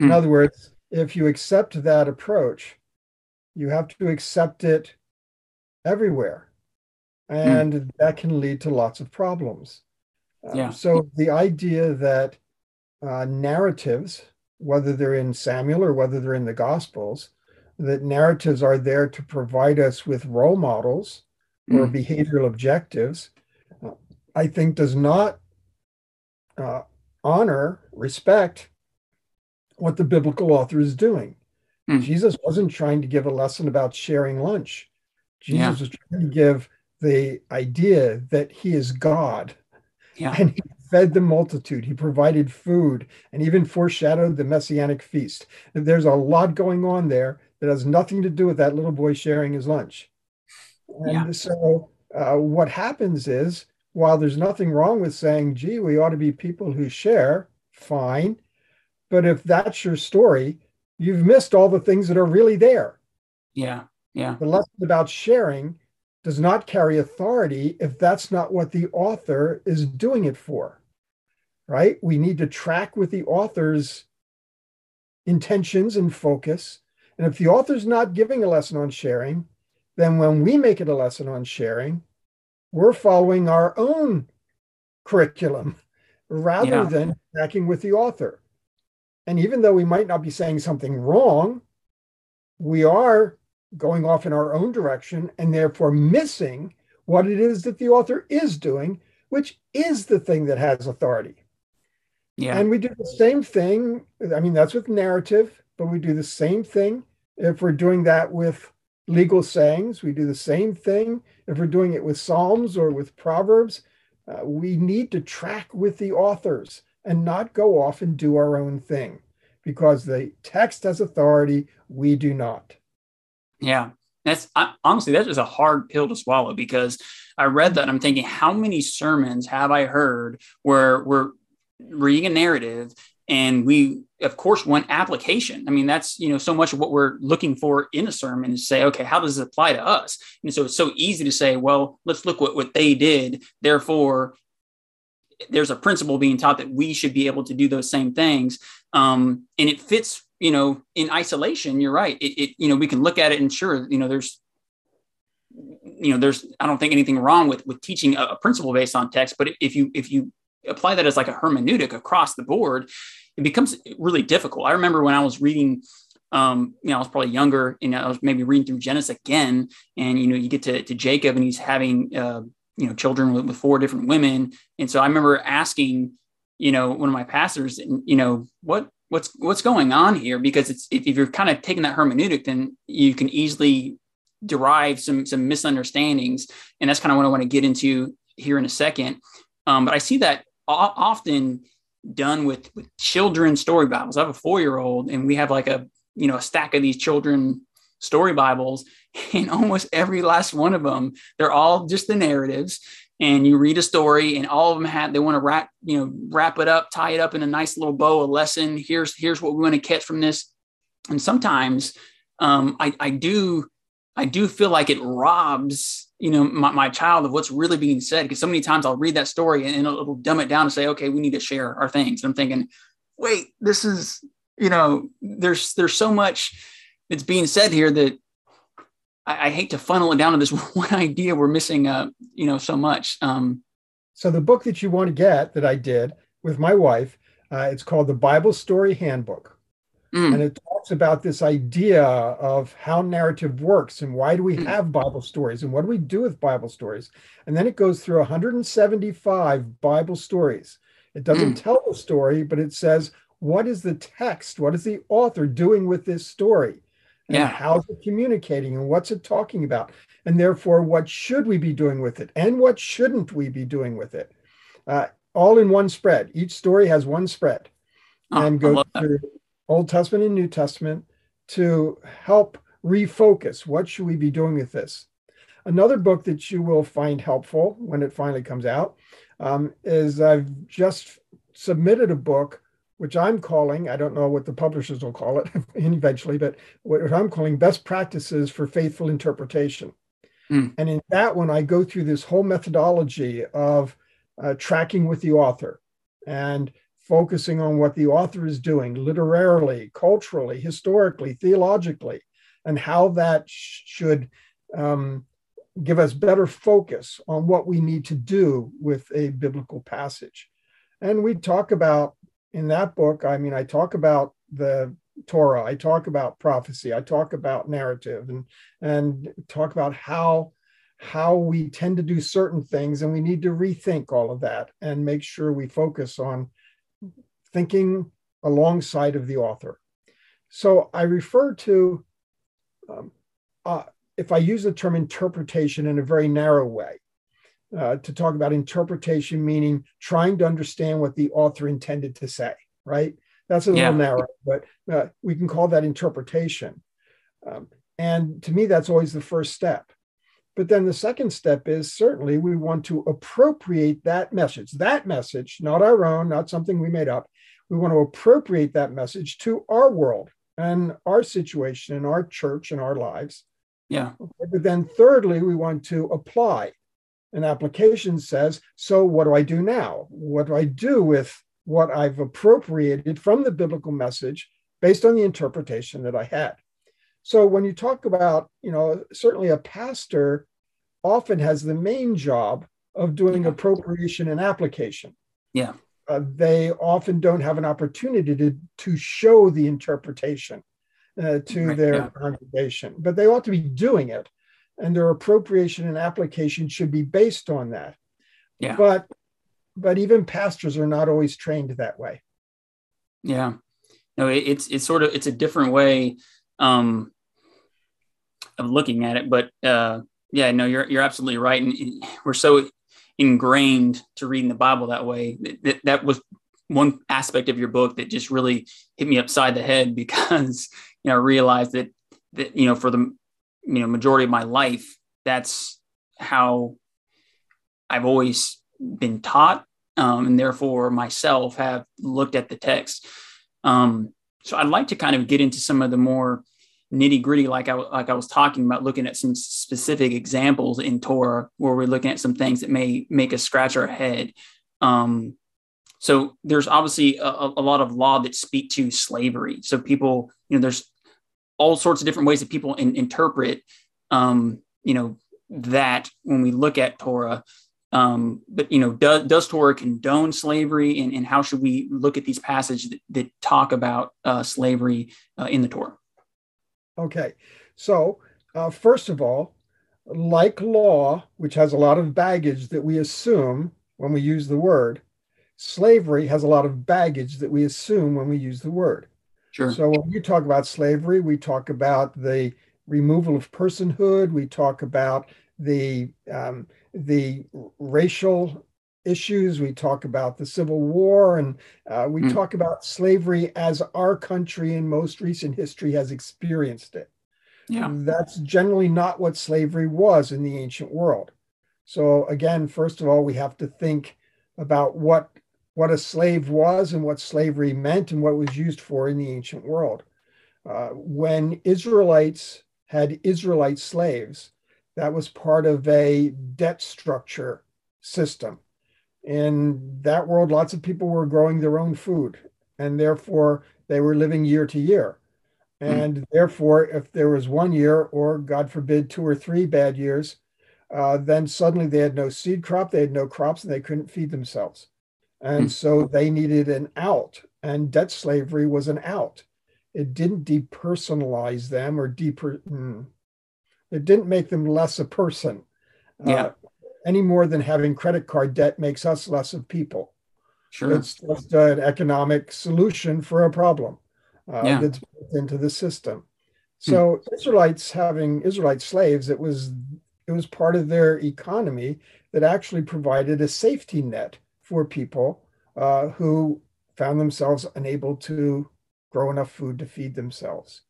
In Hmm. other words, if you accept that approach, you have to accept it everywhere. And that can lead to lots of problems. Uh, Yeah. So the idea that uh, narratives, whether they're in Samuel or whether they're in the Gospels, that narratives are there to provide us with role models or Mm. behavioral objectives, uh, I think does not uh, honor, respect what the biblical author is doing. Mm. Jesus wasn't trying to give a lesson about sharing lunch. Jesus Yeah. was trying to give the idea that he is God Yeah. and he fed the multitude. He provided food and even foreshadowed the messianic feast. And there's a lot going on there that has nothing to do with that little boy sharing his lunch. And Yeah. so, uh, what happens is, while there's nothing wrong with saying, gee, we ought to be people who share, fine. But if that's your story, you've missed all the things that are really there. Yeah. Yeah. The lesson about sharing does not carry authority if that's not what the author is doing it for, right? We need to track with the author's intentions and focus. And if the author's not giving a lesson on sharing, then when we make it a lesson on sharing, we're following our own curriculum [laughs] rather Yeah. than tracking with the author. And even though we might not be saying something wrong, we are going off in our own direction and therefore missing what it is that the author is doing, which is the thing that has authority. Yeah. And we do the same thing. I mean, that's with narrative, but we do the same thing if we're doing that with legal sayings. We do the same thing if we're doing it with Psalms or with Proverbs. Uh, we need to track with the authors and not go off and do our own thing because the text has authority, we do not. Yeah. That's I, honestly, that is a hard pill to swallow because I read that and I'm thinking, how many sermons have I heard where we're reading a narrative and we, of course, want application. I mean, that's, you know, so much of what we're looking for in a sermon is say, okay, how does this apply to us? And so it's so easy to say, well, let's look what, what they did. Therefore, there's a principle being taught that we should be able to do those same things. Um, and it fits you know, in isolation, you're right. It, it, you know, we can look at it and sure, you know, there's, you know, there's, I don't think anything wrong with, with teaching a, a principle based on text, but if you, if you apply that as like a hermeneutic across the board, it becomes really difficult. I remember when I was reading, um, you know, I was probably younger, you know, I was maybe reading through Genesis again, and, you know, you get to, to Jacob and he's having, uh, you know, children with, with four different women. And so I remember asking, you know, one of my pastors, you know, what, what's what's going on here because it's if, if you're kind of taking that hermeneutic then you can easily derive some some misunderstandings and that's kind of what i want to get into here in a second um, but i see that often done with, with children story bibles. I have a four-year-old and we have like a you know a stack of these children story bibles [laughs] and almost every last one of them they're all just the narratives. And you read a story and all of them have they want to wrap you know wrap it up tie it up in a nice little bow a lesson. Here's here's what we want to catch from this. And sometimes um, I, I do i do feel like it robs you know my, my child of what's really being said because so many times i'll read that story and it'll, it'll dumb it down and say okay we need to share our things and i'm thinking wait this is you know there's there's so much that's being said here that I, I hate to funnel it down to this [laughs] one idea. We're missing, uh, you know, so much. Um, So the book that you want to get that I did with my wife, uh, it's called the Bible Story Handbook. Mm, And it talks about this idea of how narrative works and why do we Mm. have Bible stories and what do we do with Bible stories. And then it goes through 175 Bible stories. It doesn't tell the story, but it says, what is the text? What is the author doing with this story? And Yeah. how's it communicating and what's it talking about? And therefore, what should we be doing with it? And what shouldn't we be doing with it? Uh, all in one spread. Each story has one spread oh, and go through Old Testament and New Testament to help refocus. What should we be doing with this? Another book that you will find helpful when it finally comes out um, is I've just submitted a book which I'm calling, I don't know what the publishers will call it [laughs] eventually, but what I'm calling best practices for faithful interpretation. Mm. And in that one, I go through this whole methodology of uh, tracking with the author and focusing on what the author is doing literarily, culturally, historically, theologically, and how that sh- should um, give us better focus on what we need to do with a biblical passage. And we talk about in that book, I mean, I talk about the Torah, I talk about prophecy, I talk about narrative, and and talk about how how we tend to do certain things, and we need to rethink all of that and make sure we focus on thinking alongside of the author. So I refer to, um, uh, if I use the term interpretation in a very narrow way, uh, to talk about interpretation, meaning trying to understand what the author intended to say, right? That's a little yeah. narrow, but uh, we can call that interpretation. Um, and to me, that's always the first step. But then the second step is certainly we want to appropriate that message, that message, not our own, not something we made up. We want to appropriate that message to our world and our situation and our church and our lives. Yeah. But then thirdly, we want to apply an application says, so what do I do now? What do I do with what I've appropriated from the biblical message based on the interpretation that I had? So when you talk about, you know, certainly a pastor often has the main job of doing yeah. appropriation and application. Yeah. Uh, they often don't have an opportunity to, to show the interpretation uh, to right, their yeah. congregation, but they ought to be doing it and their appropriation and application should be based on that. Yeah. But but even pastors are not always trained that way. Yeah. No, it, it's it's sort of it's a different way um, of looking at it, but uh, yeah, no, you're you're absolutely right, and we're so ingrained to reading the Bible that way. That that was one aspect of your book that just really hit me upside the head because [laughs] you know I realized that that you know for the you know majority of my life that's how i've always been taught um, and therefore myself have looked at the text um, so i'd like to kind of get into some of the more nitty gritty like I, like I was talking about looking at some specific examples in torah where we're looking at some things that may make us scratch our head um, so there's obviously a, a lot of law that speak to slavery so people you know there's all sorts of different ways that people in, interpret, um, you know, that when we look at Torah. Um, but you know, does, does Torah condone slavery, and, and how should we look at these passages that, that talk about uh, slavery uh, in the Torah? Okay, so uh, first of all, like law, which has a lot of baggage that we assume when we use the word, slavery has a lot of baggage that we assume when we use the word. Sure. So when you talk about slavery, we talk about the removal of personhood. We talk about the um, the racial issues. We talk about the Civil War, and uh, we mm. talk about slavery as our country in most recent history has experienced it. Yeah, that's generally not what slavery was in the ancient world. So again, first of all, we have to think about what what a slave was and what slavery meant and what was used for in the ancient world. Uh, when Israelites had Israelite slaves, that was part of a debt structure system. In that world, lots of people were growing their own food, and therefore they were living year to year. Hmm. And mm. therefore, if there was one year, or God forbid, two or three bad years, uh, then suddenly they had no seed crop, they had no crops, and they couldn't feed themselves. And hmm. so they needed an out, and debt slavery was an out. It didn't depersonalize them or deper. Mm, it didn't make them less a person. Uh, yeah. Uh, any more than having credit card debt makes us less of people. Sure. It's just an economic solution for a problem uh, yeah. that's built into the system. Hmm. So Israelites having Israelite slaves, it was it was part of their economy that actually provided a safety net for people uh, who found themselves unable to grow enough food to feed themselves.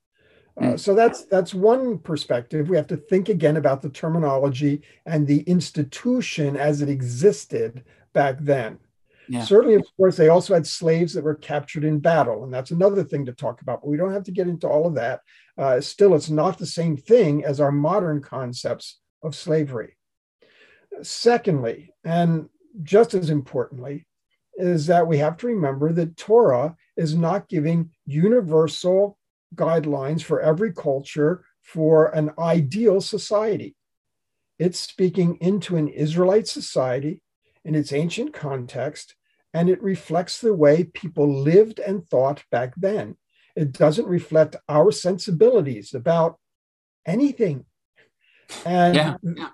Uh, so that's that's one perspective. We have to think again about the terminology and the institution as it existed back then. Yeah. Certainly, of course, they also had slaves that were captured in battle, and that's another thing to talk about. But we don't have to get into all of that. Uh, still, it's not the same thing as our modern concepts of slavery. Secondly, and just as importantly, is that we have to remember that Torah is not giving universal guidelines for every culture for an ideal society. It's speaking into an Israelite society in its ancient context, and it reflects the way people lived and thought back then. It doesn't reflect our sensibilities about anything. And yeah.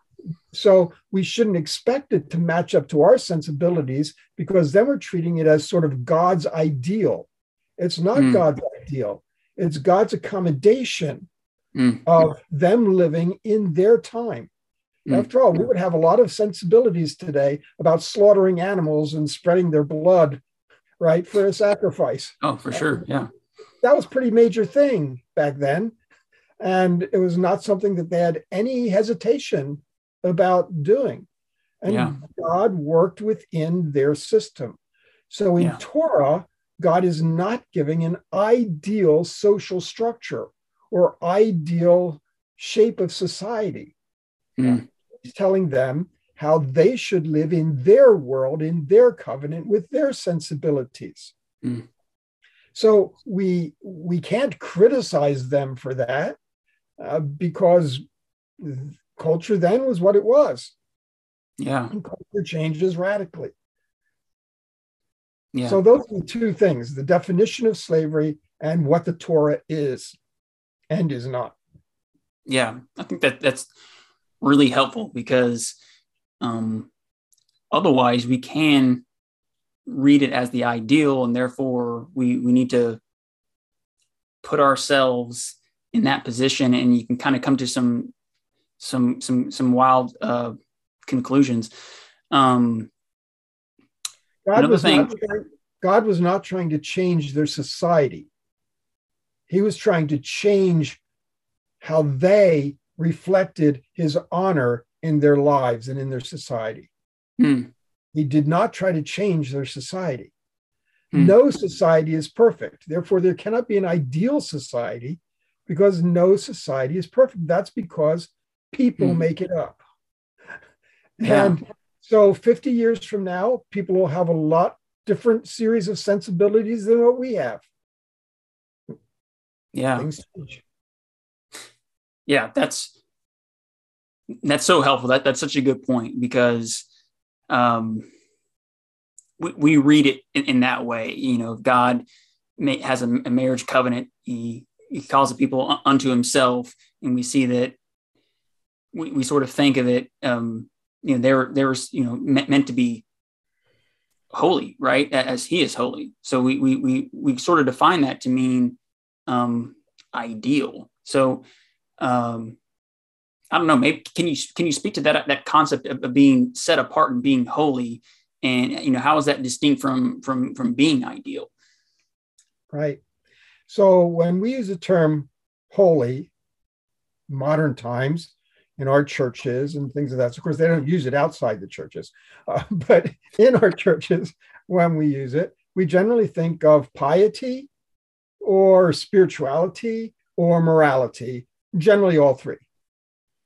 so we shouldn't expect it to match up to our sensibilities because then we're treating it as sort of God's ideal. It's not mm. God's ideal. It's God's accommodation mm. of them living in their time. Mm. After all, we would have a lot of sensibilities today about slaughtering animals and spreading their blood, right, for a sacrifice. Oh, for sure. Yeah. That was pretty major thing back then. And it was not something that they had any hesitation about doing. And yeah. God worked within their system. So in yeah. Torah, God is not giving an ideal social structure or ideal shape of society. Mm. He's telling them how they should live in their world, in their covenant, with their sensibilities. Mm. So we we can't criticize them for that uh, because culture then was what it was. Yeah, and culture changes radically. Yeah. So those are the two things: the definition of slavery and what the Torah is and is not. Yeah, I think that that's really helpful because um, otherwise we can read it as the ideal, and therefore we we need to put ourselves in that position, and you can kind of come to some some some some wild uh, conclusions. Um, God was, thing, trying, God was not trying to change their society. He was trying to change how they reflected his honor in their lives and in their society. Hmm. He did not try to change their society. Hmm. No society is perfect. Therefore, there cannot be an ideal society because no society is perfect. That's because people hmm. make it up. Yeah. And so 50 years from now, people will have a lot different series of sensibilities than what we have. Yeah. Yeah, that's that's so helpful. That that's such a good point because um, we, we read it in, in that way. You know, God may, has a, a marriage covenant. He he calls the people unto himself, and we see that we, we sort of think of it um, you know they're they're you know meant, meant to be holy right? As he is holy. So we we we, we sort of define that to mean um ideal. So um i don't know maybe can you can you speak to that that concept of, of being set apart and being holy? And you know how is that distinct from from from being ideal? Right. So when we use the term holy modern times in our churches and things of that. So of course, they don't use it outside the churches, [laughs] uh, but in our churches, when we use it, we generally think of piety or spirituality or morality, generally all three.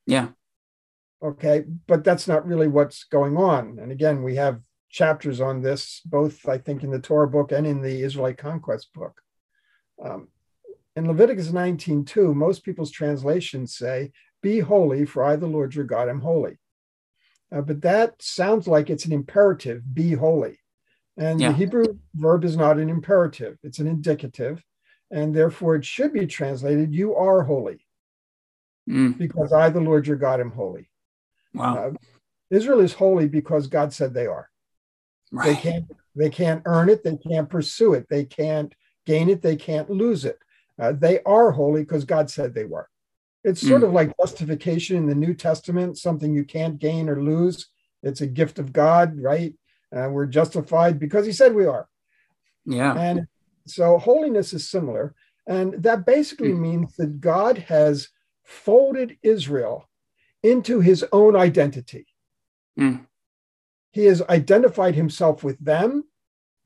Yeah. Okay. But that's not really what's going on. And again, we have chapters on this, both I think in the Torah book and in the Israelite conquest book. Um, in Leviticus 19:2, most people's translations say be holy, for I, the Lord your God, am holy. Uh, but that sounds like it's an imperative be holy. And yeah. the Hebrew verb is not an imperative, it's an indicative. And therefore, it should be translated, You are holy, mm. because I, the Lord your God, am holy. Wow. Uh, Israel is holy because God said they are. Right. They can't they can't earn it, they can't pursue it, they can't gain it, they can't lose it. Uh, they are holy because God said they were. It's sort mm. of like justification in the New Testament, something you can't gain or lose. It's a gift of God, right? Uh, we're justified because He said we are. Yeah. And so holiness is similar. And that basically Mm. means that God has folded Israel into his own identity. Mm. He has identified himself with them.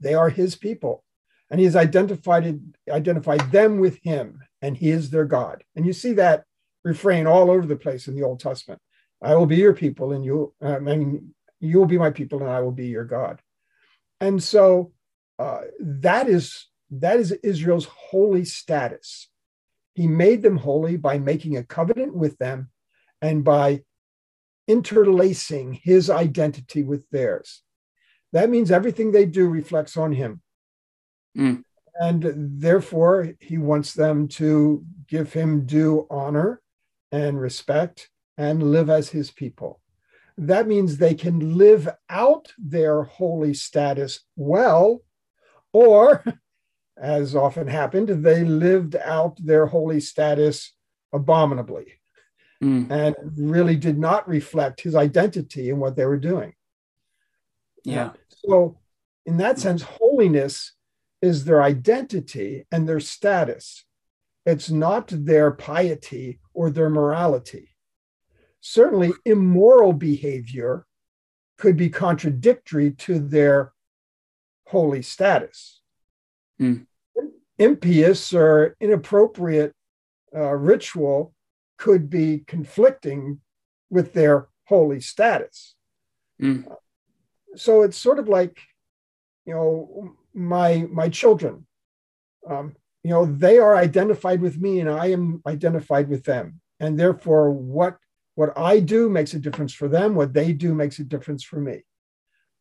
They are his people. And he has identified, identified them with him, and he is their God. And you see that refrain all over the place in the Old Testament. I will be your people, and you, I mean, you will be my people, and I will be your God. And so uh, that is that is Israel's holy status. He made them holy by making a covenant with them and by interlacing his identity with theirs. That means everything they do reflects on him. Mm. And therefore, he wants them to give him due honor and respect and live as his people. That means they can live out their holy status well, or [laughs] as often happened, they lived out their holy status abominably Mm. and really did not reflect his identity in what they were doing. Yeah. So, in that sense, holiness is their identity and their status. It's not their piety or their morality. Certainly, immoral behavior could be contradictory to their holy status. Hmm. Impious or inappropriate uh, ritual could be conflicting with their holy status. Mm. So it's sort of like, you know, my my children. Um, you know, they are identified with me, and I am identified with them, and therefore, what what I do makes a difference for them. What they do makes a difference for me.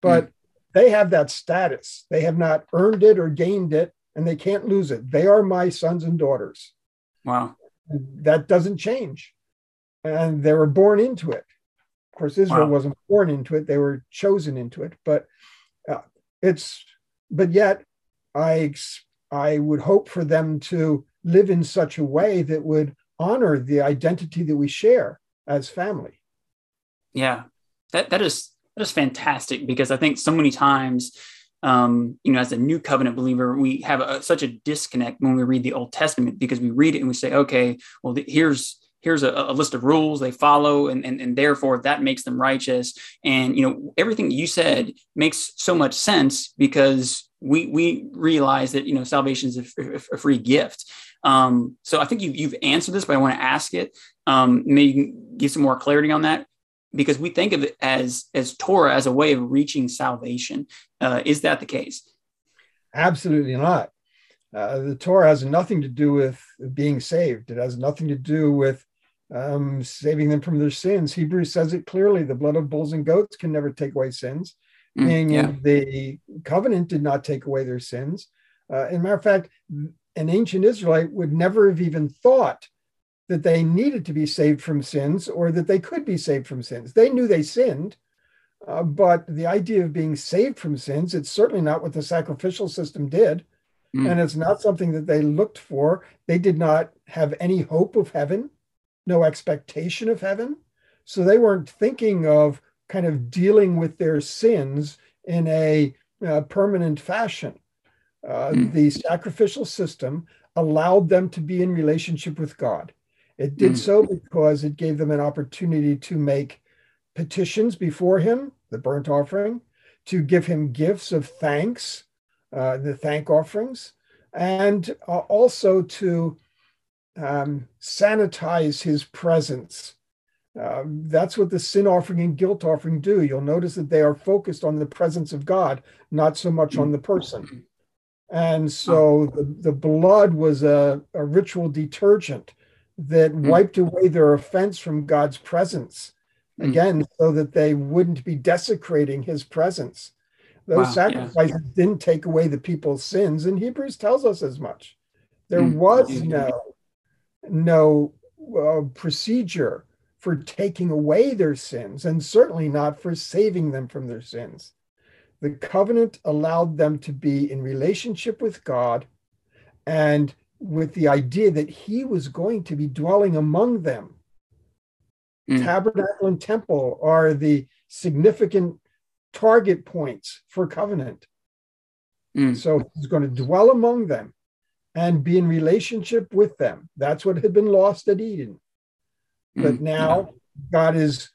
But they have that status. They have not earned it or gained it, and they can't lose it. They are my sons and daughters. Wow. That doesn't change. And they were born into it. Of course, Israel Wow. wasn't born into it, they were chosen into it. But uh, it's, but yet, I, ex- I would hope for them to live in such a way that would honor the identity that we share as family. Yeah, that that is that is fantastic because I think so many times, um, you know, as a new covenant believer, we have a, such a disconnect when we read the Old Testament because we read it and we say, okay, well, th- here's here's a, a list of rules they follow, and, and and therefore that makes them righteous. And you know, everything you said makes so much sense because we we realize that you know salvation is a, free gift. Um, so I think you, you've answered this, but I want to ask it. Um, maybe give some more clarity on that because we think of it as as Torah as a way of reaching salvation. Uh, is that the case? Absolutely not. Uh, the Torah has nothing to do with being saved. It has nothing to do with um, saving them from their sins. Hebrews says it clearly: the blood of bulls and goats can never take away sins. Mm, and yeah. the covenant did not take away their sins. Uh, as a matter of fact, an ancient Israelite would never have even thought that they needed to be saved from sins or that they could be saved from sins. They knew they sinned, uh, but the idea of being saved from sins, it's certainly not what the sacrificial system did. Mm. And it's not something that they looked for. They did not have any hope of heaven, no expectation of heaven. So they weren't thinking of kind of dealing with their sins in a uh, permanent fashion. Uh, Mm. The sacrificial system allowed them to be in relationship with God. It did Mm. so because it gave them an opportunity to make petitions before Him, the burnt offering, to give Him gifts of thanks, uh, the thank offerings, and uh, also to um, sanitize His presence. Uh, that's what the sin offering and guilt offering do. You'll notice that they are focused on the presence of God, not so much on the person. And so the, the blood was a, a ritual detergent that Mm. wiped away their offense from God's presence. Mm. Again, so that they wouldn't be desecrating his presence. Those Wow, yeah. sacrifices didn't take away the people's sins, and Hebrews tells us as much. There Mm. was no no uh, procedure for taking away their sins, and certainly not for saving them from their sins. The covenant allowed them to be in relationship with God and with the idea that He was going to be dwelling among them. Mm. Tabernacle and temple are the significant target points for covenant. Mm. So He's going to dwell among them. And be in relationship with them. That's what had been lost at Eden. But Mm, now God is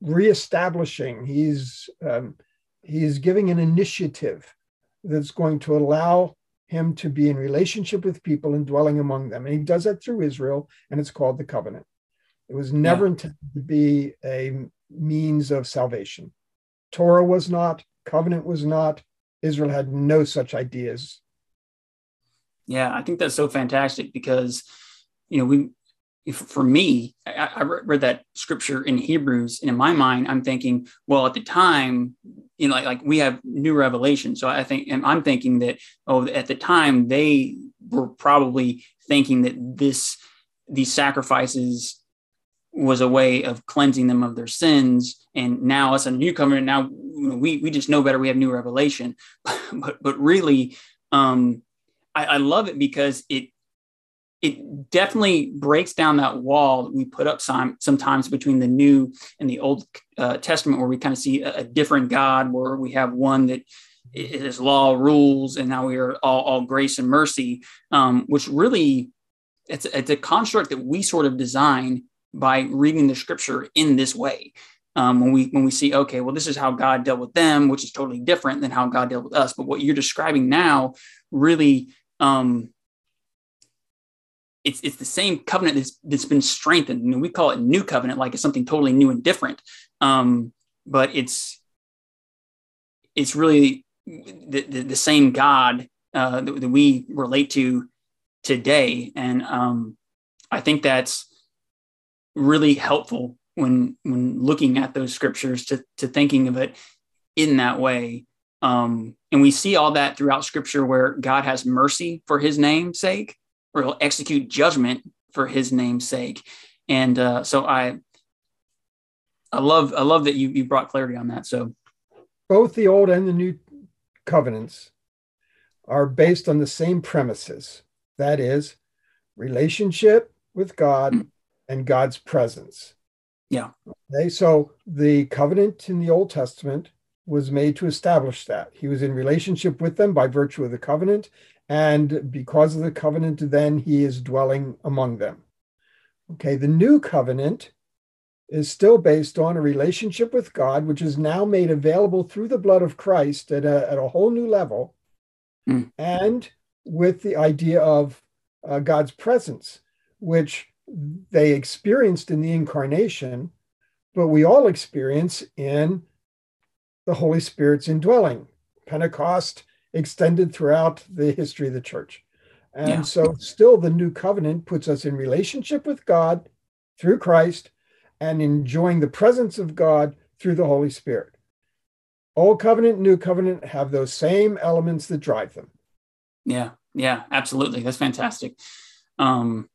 reestablishing. He's um, he's giving an initiative that's going to allow him to be in relationship with people and dwelling among them. And he does that through Israel, and it's called the covenant. It was never intended to be a means of salvation. Torah was not, covenant was not. Israel had no such ideas. Yeah, I think that's so fantastic because, you know, we, if, for me, I, I read that scripture in Hebrews, and in my mind, I'm thinking, well, at the time, you know, like, like we have new revelation. So I think, and I'm thinking that, oh, at the time, they were probably thinking that this, these sacrifices was a way of cleansing them of their sins. And now it's a new covenant. Now we, we just know better. We have new revelation, [laughs] but, but really, um, I, I love it because it, it definitely breaks down that wall we put up some, sometimes between the new and the old uh, testament where we kind of see a, a, different god where we have one that is law rules and now we are all, all grace and mercy um, which really it's, it's a construct that we sort of design by reading the scripture in this way. Um, when we when we see okay well this is how god dealt with them which is totally different than how god dealt with us. But what you're describing now really um, it's it's the same covenant that's, that's been strengthened. You know, we call it new covenant, like it's something totally new and different. Um, but it's it's really the, the, the same God uh, that, that, we relate to today, and um, I think that's really helpful when when looking at those scriptures to to thinking of it in that way. Um, and we see all that throughout Scripture, where God has mercy for His name's sake or he'll execute judgment for his name's sake. And uh, so I, I love, I love that you you brought clarity on that. So both the old and the new covenants are based on the same premises. That is, relationship with God and God's presence. Yeah. Okay. So the covenant in the Old Testament was made to establish that he was in relationship with them by virtue of the covenant and because of the covenant, then he is dwelling among them. Okay, the new covenant is still based on a relationship with God, which is now made available through the blood of Christ at a, at a whole new level, mm. and with the idea of uh, God's presence, which they experienced in the incarnation, but we all experience in the Holy Spirit's indwelling. Pentecost extended throughout the history of the church. And yeah. so, still, the new covenant puts us in relationship with God through Christ and enjoying the presence of God through the Holy Spirit. Old covenant, new covenant have those same elements that drive them. Yeah, yeah, absolutely. That's fantastic. Um,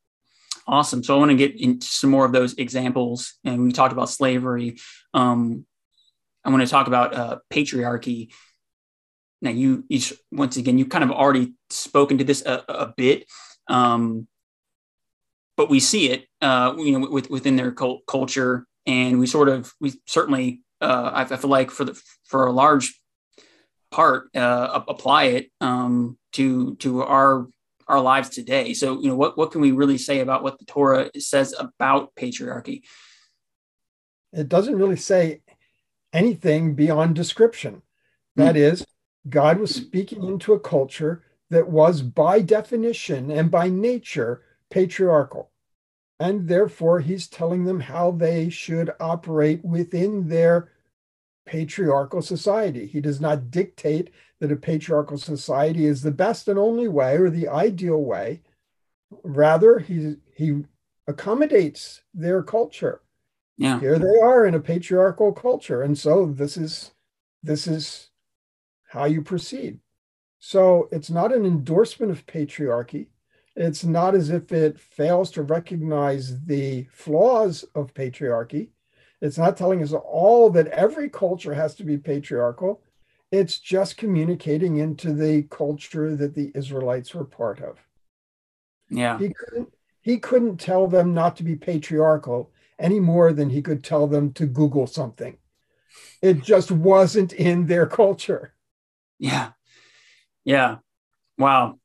awesome. So I want to get into some more of those examples. And we talked about slavery. Um, I want to talk about uh, patriarchy. Now you, you once again you kind of already spoken to this a, a bit um, but we see it uh, you know with, within their cult, culture. And we sort of we certainly uh, I, I, feel like for the for a large part uh, apply it um, to to our our lives today. So you know what what can we really say about what the torah says about patriarchy? It doesn't really say anything beyond description That mm-hmm. God was speaking into a culture that was, by definition and by nature, patriarchal. And therefore, he's telling them how they should operate within their patriarchal society. He does not dictate that a patriarchal society is the best and only way or the ideal way. Rather, he, he accommodates their culture. Yeah. Here they are in a patriarchal culture. And so this is this is how you proceed. So it's not an endorsement of patriarchy. It's not as if it fails to recognize the flaws of patriarchy. It's not telling us all that every culture has to be patriarchal. It's just communicating into the culture that the Israelites were part of. Yeah. He couldn't, he couldn't tell them not to be patriarchal any more than he could tell them to Google something. It just wasn't in their culture. Yeah. Yeah. Wow.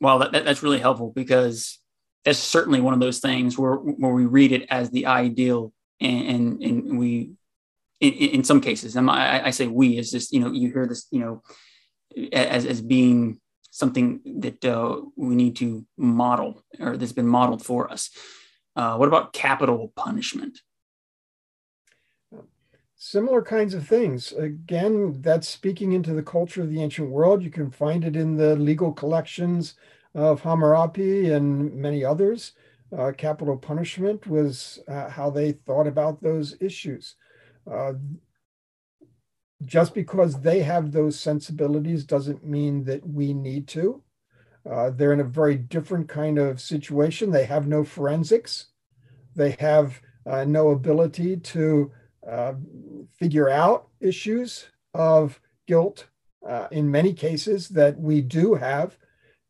Wow. that, that, that's really helpful because that's certainly one of those things where where we read it as the ideal, and and, and we, in, in some cases, I, I say we is just you know you hear this you know as as being something that uh, we need to model or that's been modeled for us. Uh, what about capital punishment? Similar kinds of things. Again, that's speaking into the culture of the ancient world. You can find it in the legal collections of Hammurabi and many others. Uh, capital punishment was uh, how they thought about those issues. Uh, just because they have those sensibilities doesn't mean that we need to. Uh, they're in a very different kind of situation. They have no forensics. They have uh, no ability to uh, figure out issues of guilt uh, in many cases that we do have.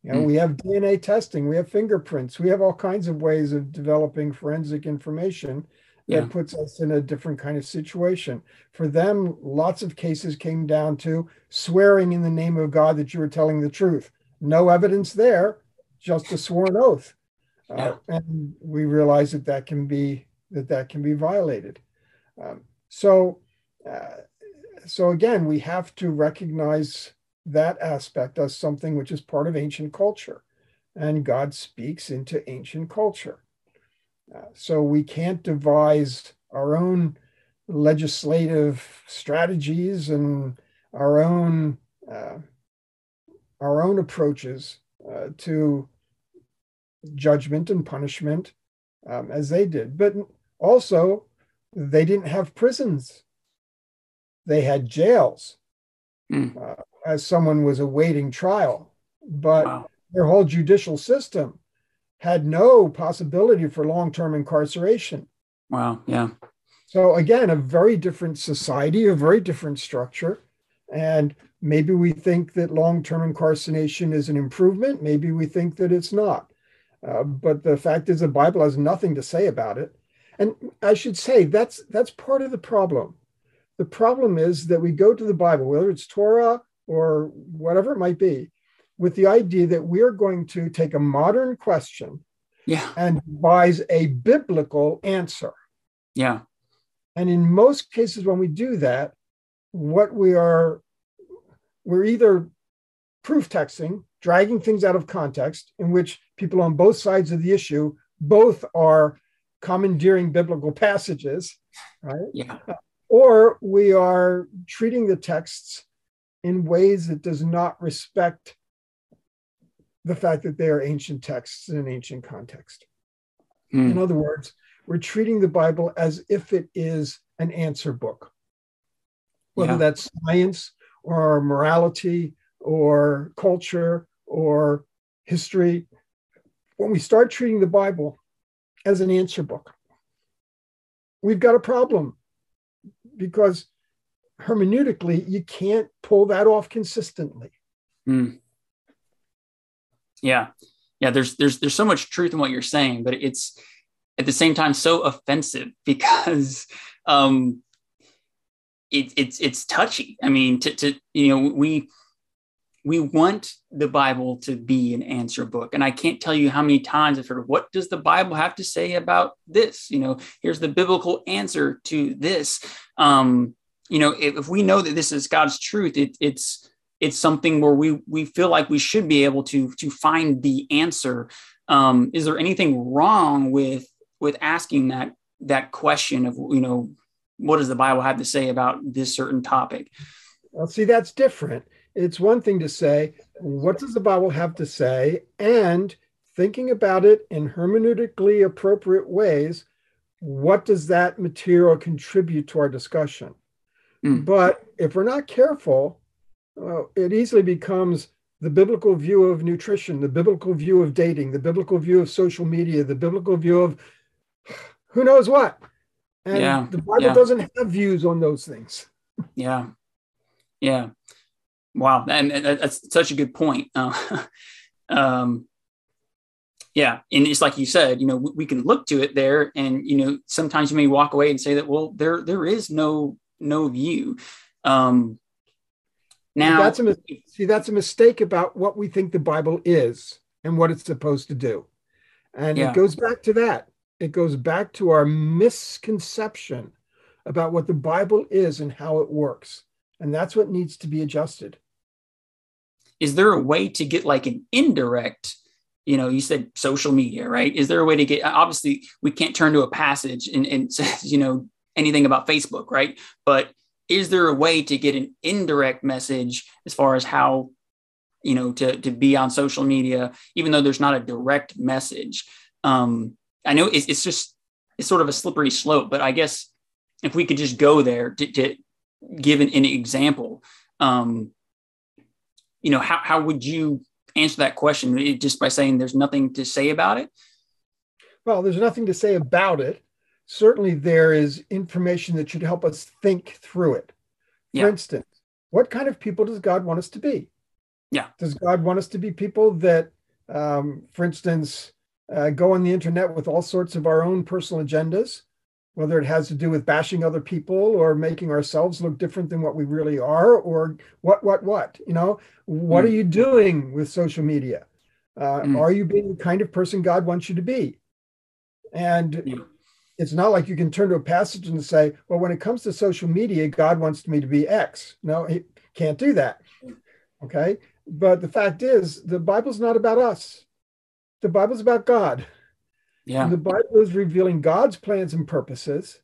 You know, mm. we have DNA testing, we have fingerprints, we have all kinds of ways of developing forensic information that yeah. puts us in a different kind of situation. For them, lots of cases came down to swearing in the name of God that you were telling the truth. No evidence there, just a sworn oath. Uh, and we realize that that can be that that can be violated. Um, so, uh, so again, we have to recognize that aspect as something which is part of ancient culture, and God speaks into ancient culture. Uh, so we can't devise our own legislative strategies and our own uh, our own approaches uh, to judgment and punishment um, as they did. But also, they didn't have prisons, they had jails mm. uh, as someone was awaiting trial. But wow. their whole judicial system had no possibility for long term incarceration. Wow. Yeah. So, again, a very different society, a very different structure. And maybe we think that long term incarceration is an improvement. Maybe we think that it's not. Uh, but the fact is, the Bible has nothing to say about it. And I should say that's that's part of the problem. The problem is that we go to the Bible, whether it's Torah or whatever it might be, with the idea that we're going to take a modern question yeah. and devise a biblical answer. Yeah. And in most cases, when we do that, what we are, we're either proof texting, dragging things out of context, in which people on both sides of the issue both are commandeering biblical passages, right? Yeah. Or we are treating the texts in ways that does not respect the fact that they are ancient texts in an ancient context. Mm. In other words, we're treating the Bible as if it is an answer book, whether yeah. that's science or morality or culture or history. When we start treating the Bible as an answer book. We've got a problem because hermeneutically, you can't pull that off consistently. Mm. Yeah. Yeah, there's there's there's so much truth in what you're saying, but it's at the same time so offensive [laughs] because um it, it's it's touchy. I mean, to, to you know, we we want the Bible to be an answer book. And I can't tell you how many times I've heard, what does the Bible have to say about this? You know, here's the biblical answer to this. Um, you know, if, if we know that this is God's truth, it, it's it's something where we we feel like we should be able to to find the answer. Um, is there anything wrong with with asking that that question of you know what does the Bible have to say about this certain topic? Well, see, that's different it's one thing to say, what does the Bible have to say? And thinking about it in hermeneutically appropriate ways, what does that material contribute to our discussion? Mm. But if we're not careful, uh, it easily becomes the biblical view of nutrition, the biblical view of dating, the biblical view of social media, the biblical view of who knows what. And yeah, the Bible yeah. doesn't have views on those things. Yeah. Yeah. Wow, and that's such a good point. Uh, [laughs] um, yeah, and it's like you said, you know, we, can look to it there, and you know, sometimes you may walk away and say that, well, there there is no no view. Um, now, that's a see, that's a mistake about what we think the Bible is. and what it's supposed to do. And Yeah. it goes back to that. It goes back to our misconception about what the Bible is and how it works. And that's what needs to be adjusted. is there a way to get like an indirect you know you said social media right is there a way to get obviously we can't turn to a passage and, and says [laughs] you know anything about facebook right but is there a way to get an indirect message as far as how you know to, to be on social media even though there's not a direct message um i know it's, it's just it's sort of a slippery slope but i guess if we could just go there to, to give an, an example um you know how, how would you answer that question It- just by saying there's nothing to say about it Well, there's nothing to say about it. Certainly, there is information that should help us think through it. For Yeah. instance, what kind of people does God want us to be? Yeah. Does God want us to be people that, um, for instance, uh, go on the internet with all sorts of our own personal agendas, whether it has to do with bashing other people or making ourselves look different than what we really are, or what, what, what? You know, what Mm. are you doing with social media? Uh, Mm. Are you being the kind of person God wants you to be? And Yeah. it's not like you can turn to a passage and say, well, when it comes to social media, God wants me to be X. No, he can't do that. Okay. But the fact is, the Bible's not about us, the Bible's about God. yeah And the Bible is revealing God's plans and purposes.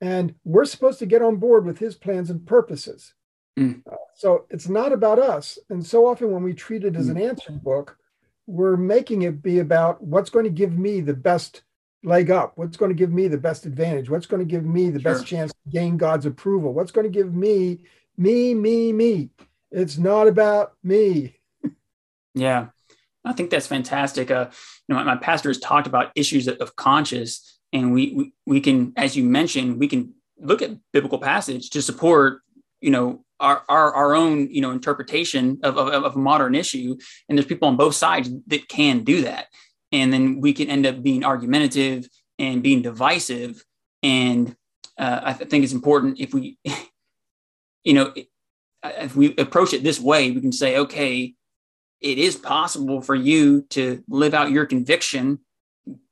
And we're supposed to get on board with his plans and purposes. Mm. Uh, so it's not about us. And so often when we treat it as an answer book, we're making it be about what's going to give me the best leg up, what's going to give me the best advantage, what's going to give me the best chance to gain God's approval, what's going to give me, me, me, me. It's not about me. Yeah, I think that's fantastic. Uh, you know, my, my pastor has talked about issues of, conscience, and we, we we can, as you mentioned, we can look at biblical passage to support, you know, our our, our own, you know, interpretation of, of of a modern issue. And there's people on both sides that can do that, and then we can end up being argumentative and being divisive. And uh, I th- think it's important if we, [laughs] you know, if we approach it this way, we can say, okay, it is possible for you to live out your conviction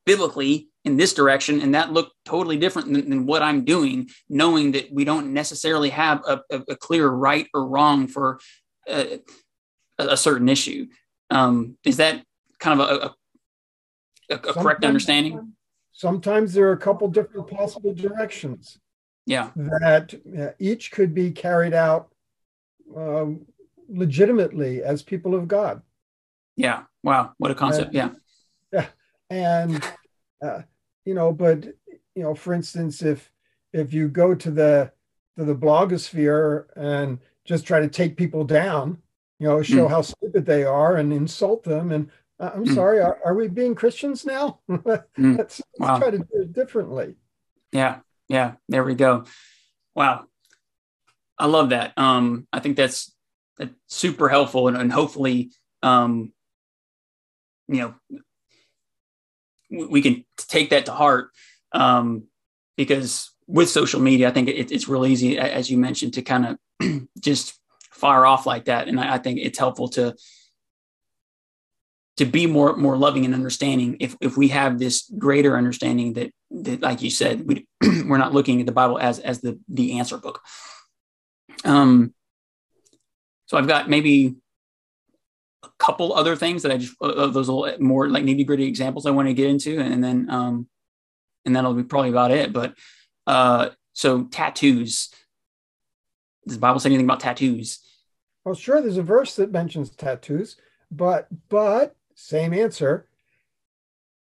biblically in this direction and that looked totally different than, than what i'm doing knowing that we don't necessarily have a, a, a clear right or wrong for a, a certain issue um, is that kind of a, a, a correct understanding Sometimes there are a couple different possible directions. yeah that uh, each could be carried out um, legitimately as people of God. yeah wow what a concept yeah Yeah. And uh, you know, but you know, for instance, if if you go to the to the blogosphere and just try to take people down, you know, show Mm. how stupid they are and insult them, and uh, I'm Mm. sorry, are, are we being Christians now? [laughs] let's, Mm. let's Wow. try to do it differently. Yeah, yeah, there we go. Wow. I love that. Um, I think that's super helpful and, and hopefully um, you know we, can take that to heart um, because with social media, I think it, it's real easy, as you mentioned, to kind of [clears throat] just fire off like that. And I, I think it's helpful to to be more more loving and understanding if if we have this greater understanding that that like you said we [clears throat] we're not looking at the bible as as the the answer book um so i've got maybe a couple other things that i just of those little more like nitty gritty examples i want to get into and then um and that'll be probably about it but uh so tattoos does the bible say anything about tattoos Well, sure, there's a verse that mentions tattoos, but but same answer.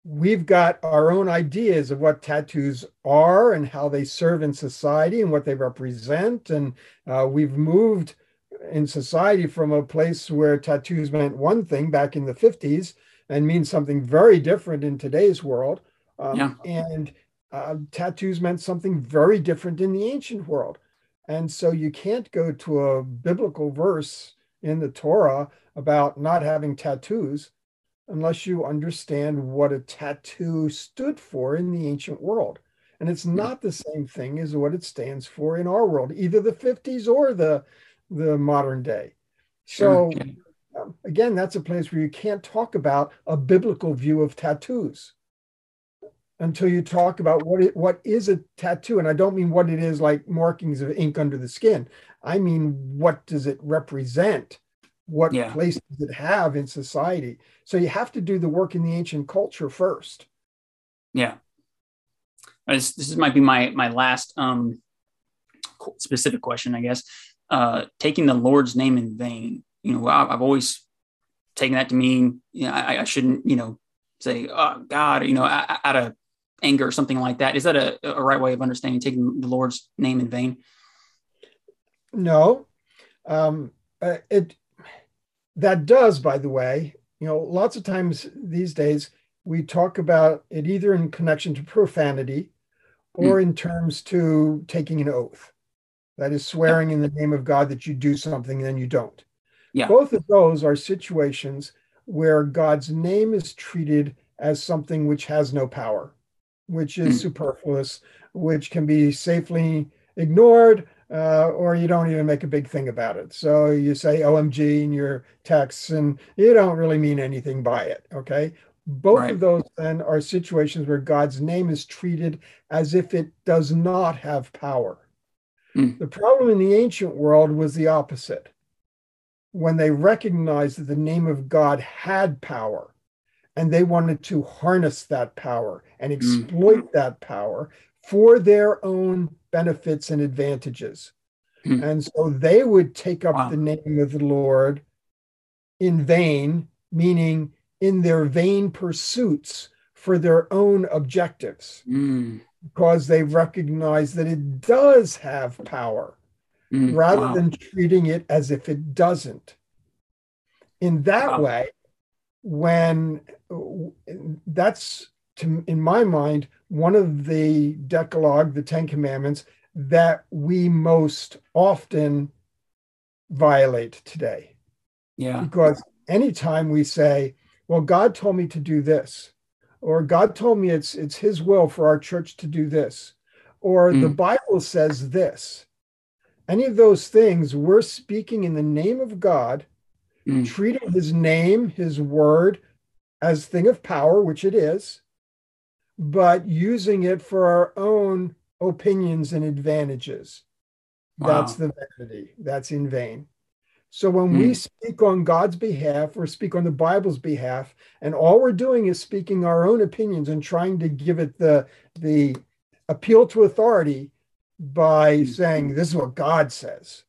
We've got our own ideas of what tattoos are and how they serve in society and what they represent, and uh, we've moved in society from a place where tattoos meant one thing back in the 50s and means something very different in today's world. Um, Yeah. And uh, tattoos meant something very different in the ancient world. And so you can't go to a biblical verse in the Torah about not having tattoos unless you understand what a tattoo stood for in the ancient world. And it's not the same thing as what it stands for in our world, either the 50s or the the modern day. So um, again, that's a place where you can't talk about a biblical view of tattoos until you talk about what it, what is a tattoo. And I don't mean what it is like markings of ink under the skin. I mean, what does it represent? What Yeah. place does it have in society? So you have to do the work in the ancient culture first. Yeah. Uh, This, this might be my my last um specific question, I guess. Uh, taking the Lord's name in vain. You know, I, I've always taken that to mean, you know, I, I shouldn't, you know, say, "Oh God," you know, out of anger or something like that. Is that a, a right way of understanding taking the Lord's name in vain? No, um, uh, it that does, by the way. You know, lots of times these days we talk about it either in connection to profanity or in terms to taking an oath. That is swearing in the name of God that you do something and then you don't. Yeah. Both of those are situations where God's name is treated as something which has no power, which is Mm. superfluous, which can be safely ignored, uh, or you don't even make a big thing about it. So you say OMG in your texts and you don't really mean anything by it. Okay. Both Right. of those then are situations where God's name is treated as if it does not have power. Mm. The problem in the ancient world was the opposite. When they recognized that the name of God had power and they wanted to harness that power and exploit that power for their own benefits and advantages. Hmm. And so they would take up Wow. the name of the Lord in vain, meaning in their vain pursuits for their own objectives, Mm, because they recognize that it does have power mm, rather wow. than treating it as if it doesn't. In that Wow. way, when that's to, in my mind one of the Decalogue, the Ten Commandments that we most often violate today. yeah. Because anytime we say, "Well, God told me to do this," or "God told me it's it's His will for our church to do this," or the Mm. Bible says this, any of those things, we're speaking in the name of God, Mm. treating His name, His word, as thing of power, which it is, but using it for our own opinions and advantages. That's the vanity. That's in vain. So when we Hmm. speak on God's behalf or speak on the Bible's behalf, and all we're doing is speaking our own opinions and trying to give it the the appeal to authority by Hmm. saying this is what God says,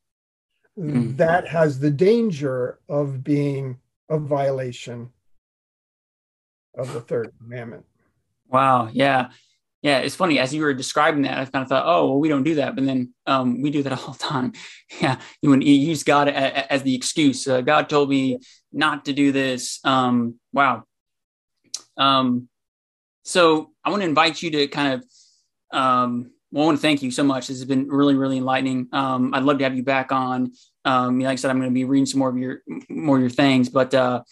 Hmm. that has the danger of being a violation of the third commandment. Wow. Yeah. Yeah. It's funny. As you were describing that, I kind of thought, oh, well, we don't do that. But then um, we do that [laughs] all the time. Yeah. You, when you use God a- a- as the excuse. Uh, God told me not to do this. Um, wow. Um, so I want to invite you to kind of, um, well, I want to thank you so much. This has been really, really enlightening. Um, I'd love to have you back on. Um, like I said, I'm going to be reading some more of your more of your things, but uh,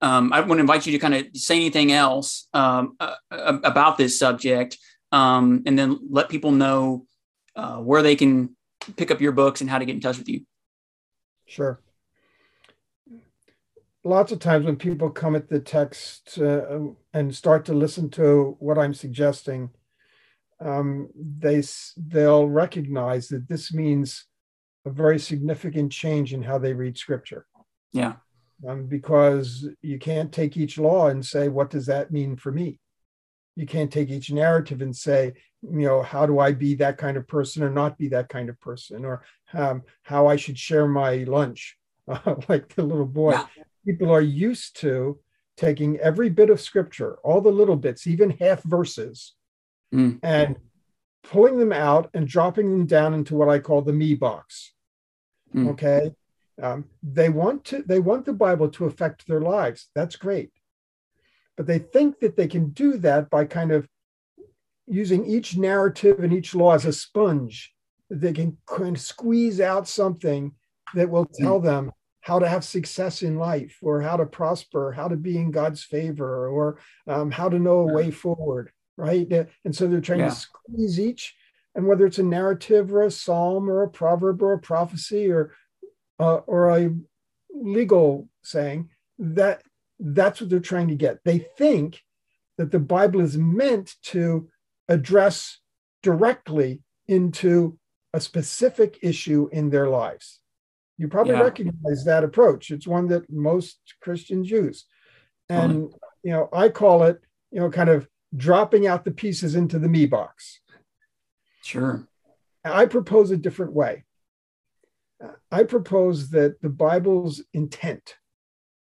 um, I want to invite you to kind of say anything else um, uh, uh, about this subject, um, and then let people know uh, where they can pick up your books and how to get in touch with you. Sure. Lots of times when people come at the text uh, and start to listen to what I'm suggesting, um, they they'll recognize that this means a very significant change in how they read Scripture. Yeah. Um, because you can't take each law and say, "What does that mean for me?" You can't take each narrative and say, you know, how do I be that kind of person or not be that kind of person, or um, how I should share my lunch, [laughs] like the little boy. Yeah. People are used to taking every bit of scripture, all the little bits, even half verses, Mm. and pulling them out and dropping them down into what I call the me box. Mm. Okay. Um, they want to they want the Bible to affect their lives. That's great. But they think that they can do that by kind of using each narrative and each law as a sponge. They can kind of squeeze out something that will tell them how to have success in life or how to prosper, how to be in God's favor, or um, how to know a way forward, right? Uh, And so they're trying Yeah. to squeeze each, and whether it's a narrative or a psalm or a proverb or a prophecy or uh, or a legal saying that that's what they're trying to get. They think that the Bible is meant to address directly into a specific issue in their lives. You probably Yeah. recognize that approach. It's one that most Christians use. And Totally. you know, I call it, you know, kind of dropping out the pieces into the me box. Sure. I propose a different way. I propose that the Bible's intent,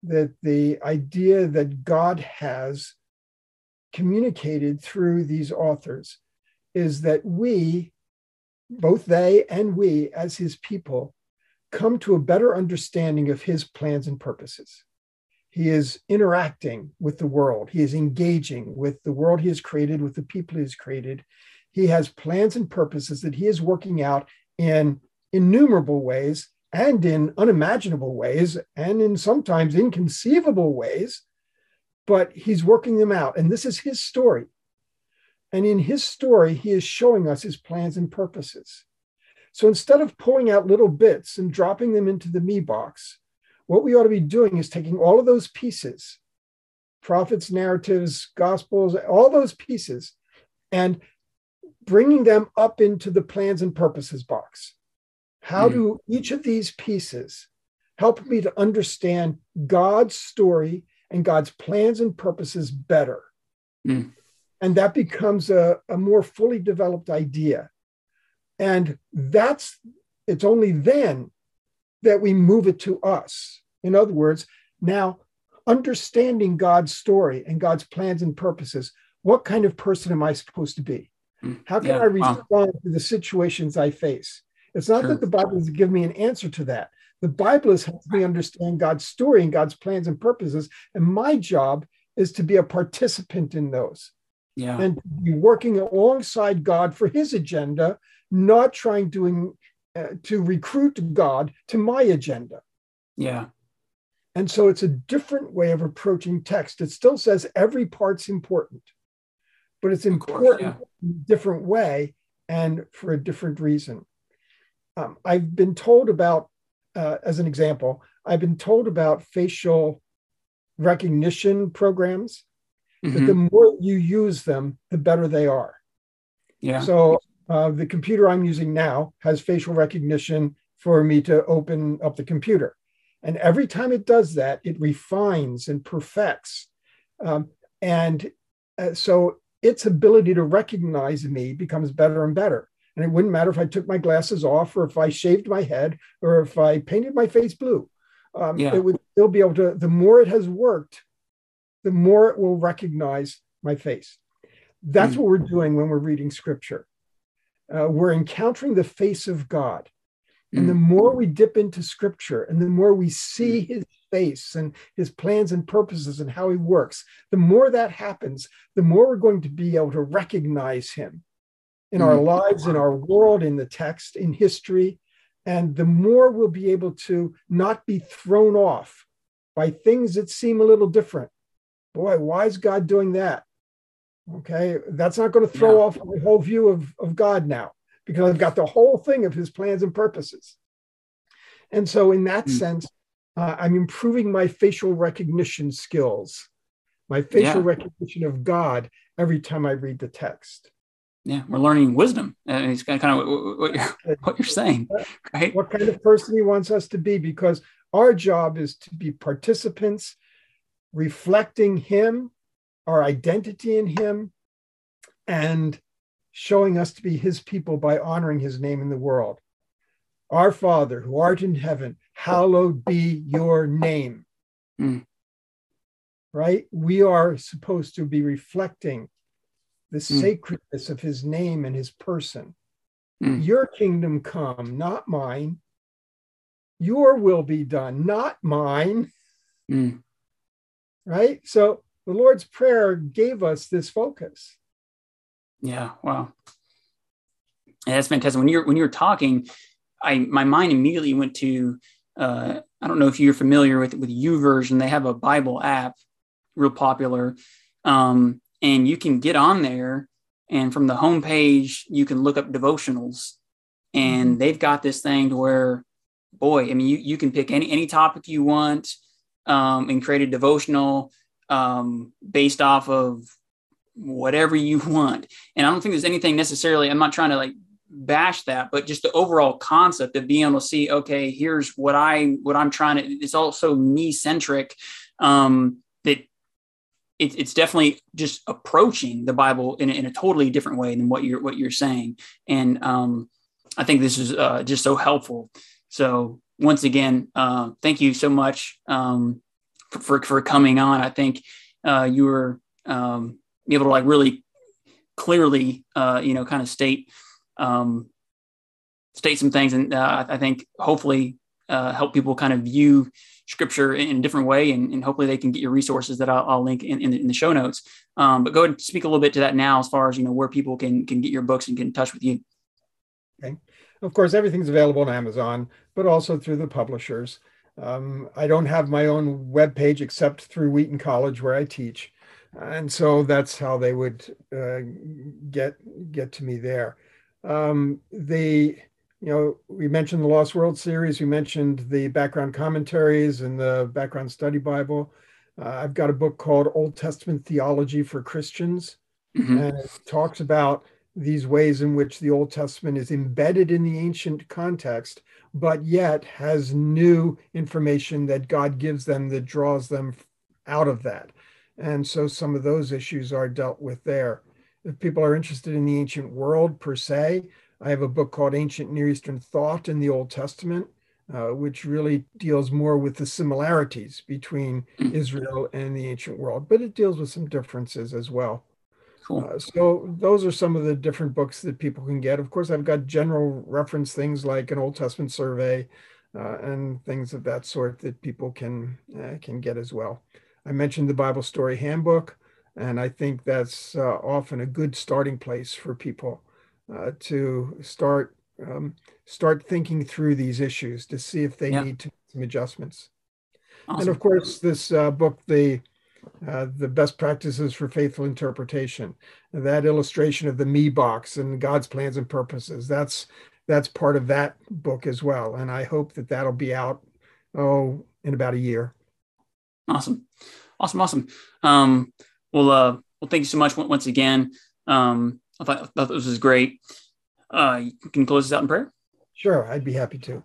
that the idea that God has communicated through these authors, is that we, both they and we as his people, come to a better understanding of his plans and purposes. He is interacting with the world, he is engaging with the world he has created, with the people he has created. He has plans and purposes that he is working out in innumerable ways and in unimaginable ways and in sometimes inconceivable ways, but he's working them out. And this is his story. And in his story, he is showing us his plans and purposes. So instead of pulling out little bits and dropping them into the me box, what we ought to be doing is taking all of those pieces prophets, narratives, gospels, all those pieces, and bringing them up into the plans and purposes box. How Mm. do each of these pieces help me to understand God's story and God's plans and purposes better? Mm. And that becomes a, a more fully developed idea. And that's, it's only then that we move it to us. In other words, now understanding God's story and God's plans and purposes, what kind of person am I supposed to be? Mm. How can Yeah, I wow. respond to the situations I face? It's not Sure. that the Bible is giving me an answer to that. The Bible is helping me understand God's story and God's plans and purposes. And my job is to be a participant in those Yeah. and be working alongside God for his agenda, not trying to, uh, to recruit God to my agenda. Yeah. And so it's a different way of approaching text. It still says every part's important, but it's Of course, important in a different way and for a different reason. Um, I've been told about, uh, as an example, I've been told about facial recognition programs that Mhm. the more you use them, the better they are. Yeah. So uh, the computer I'm using now has facial recognition for me to open up the computer. And every time it does that, it refines and perfects. Um, and uh, so its ability to recognize me becomes better and better. And it wouldn't matter if I took my glasses off or if I shaved my head or if I painted my face blue. Um, Yeah. It would still be able to, the more it has worked, the more it will recognize my face. That's Mm. what we're doing when we're reading scripture. Uh, we're encountering the face of God. And the more we dip into scripture and the more we see his face and his plans and purposes and how he works, the more that happens, the more we're going to be able to recognize him in our Mm. lives, in our world, in the text, in history. And the more we'll be able to not be thrown off by things that seem a little different. Boy, why is God doing that? Okay, that's not going to throw Yeah. off my whole view of, of God now because I've got the whole thing of his plans and purposes. And so, in that Mm. sense, uh, I'm improving my facial recognition skills, my facial Yeah. recognition of God every time I read the text. Yeah. We're learning wisdom. And it's kind of what, you're, what you're saying, right? What kind of person he wants us to be, because our job is to be participants, reflecting him, our identity in him, and showing us to be his people by honoring his name in the world. Our Father, who art in heaven, hallowed be your name. Mm. Right? We are supposed to be reflecting the Mm. sacredness of his name and his person. Mm. Your kingdom come, not mine. Your will be done, not mine. Mm. Right? So the Lord's Prayer gave us this focus. Yeah. Wow. That's fantastic. When you're when you're talking, I my mind immediately went to uh, I don't know if you're familiar with with U YouVersion. They have a Bible app, real popular, um, and you can get on there, and from the homepage you can look up devotionals, and they've got this thing to where boy, I mean, you, you can pick any, any topic you want um, and create a devotional um, based off of whatever you [laughs] want. And I don't think there's anything necessarily, I'm not trying to like bash that, but just the overall concept of being able to see, okay, here's what I, what I'm trying to, it's also me centric. Um, that it, it's definitely just approaching the Bible in, in a totally different way than what you're, what you're saying. And um, I think this is uh, just so helpful. So once again, uh, thank you so much um, for, for, for coming on. I think uh, you were um, able to like really clearly, uh, you know, kind of state um, state some things, and uh, I think hopefully uh, help people kind of view scripture in a different way, and, and hopefully they can get your resources that I'll, I'll link in, in the, in, the, show notes. Um, but go ahead and speak a little bit to that now, as far as you know where people can can get your books and get in touch with you. Okay, of course, everything's available on Amazon, but also through the publishers. Um, I don't have my own web page except through Wheaton College where I teach, and so that's how they would uh, get get to me there. Um, the you know we mentioned the Lost World series, we mentioned the background commentaries and the background study Bible. Uh, I've got a book called Old Testament Theology for Christians, mm-hmm. and it talks about these ways in which the Old Testament is embedded in the ancient context, but yet has new information that God gives them that draws them out of that. And so some of those issues are dealt with there. If people are interested in the ancient world per se, I have a book called Ancient Near Eastern Thought in the Old Testament, uh, which really deals more with the similarities between mm. Israel and the ancient world, but it deals with some differences as well. Cool. Uh, so those are some of the different books that people can get. Of course, I've got general reference things like an Old Testament survey uh, and things of that sort that people can uh, can get as well. I mentioned the Bible Story Handbook, and I think that's uh, often a good starting place for people uh, to start um, start thinking through these issues to see if they yeah. need to some adjustments. Awesome. And of course, this uh, book, the uh, the best practices for faithful interpretation. That illustration of the me box and God's plans and purposes. That's that's part of that book as well, and I hope that that'll be out oh in about a year. Awesome, awesome, awesome. Um, well, uh, well, thank you so much once again. Um, I thought, I thought this was great. Uh, you can close this out in prayer. Sure, I'd be happy to.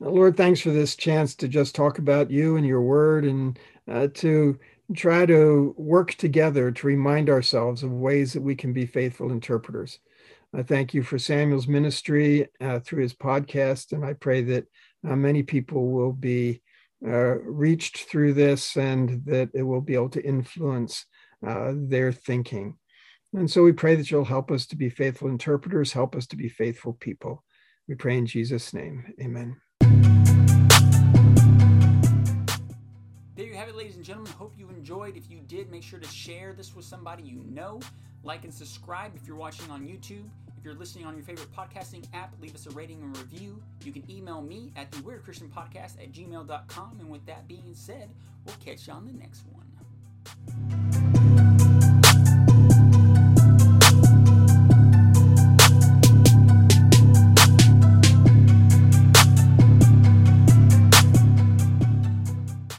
Lord, thanks for this chance to just talk about you and your word and uh, to try to work together to remind ourselves of ways that we can be faithful interpreters. I thank you for Samuel's ministry uh, through his podcast, and I pray that uh, many people will be uh, reached through this and that it will be able to influence uh, their thinking. And so we pray that you'll help us to be faithful interpreters, help us to be faithful people. We pray in Jesus' name. Amen. There you have it, ladies and gentlemen. Hope you enjoyed. If you did, make sure to share this with somebody you know. Like and subscribe if you're watching on YouTube. If you're listening on your favorite podcasting app, leave us a rating and review. You can email me at the Weird Christian Podcast at gmail.com. And with that being said, we'll catch you on the next one.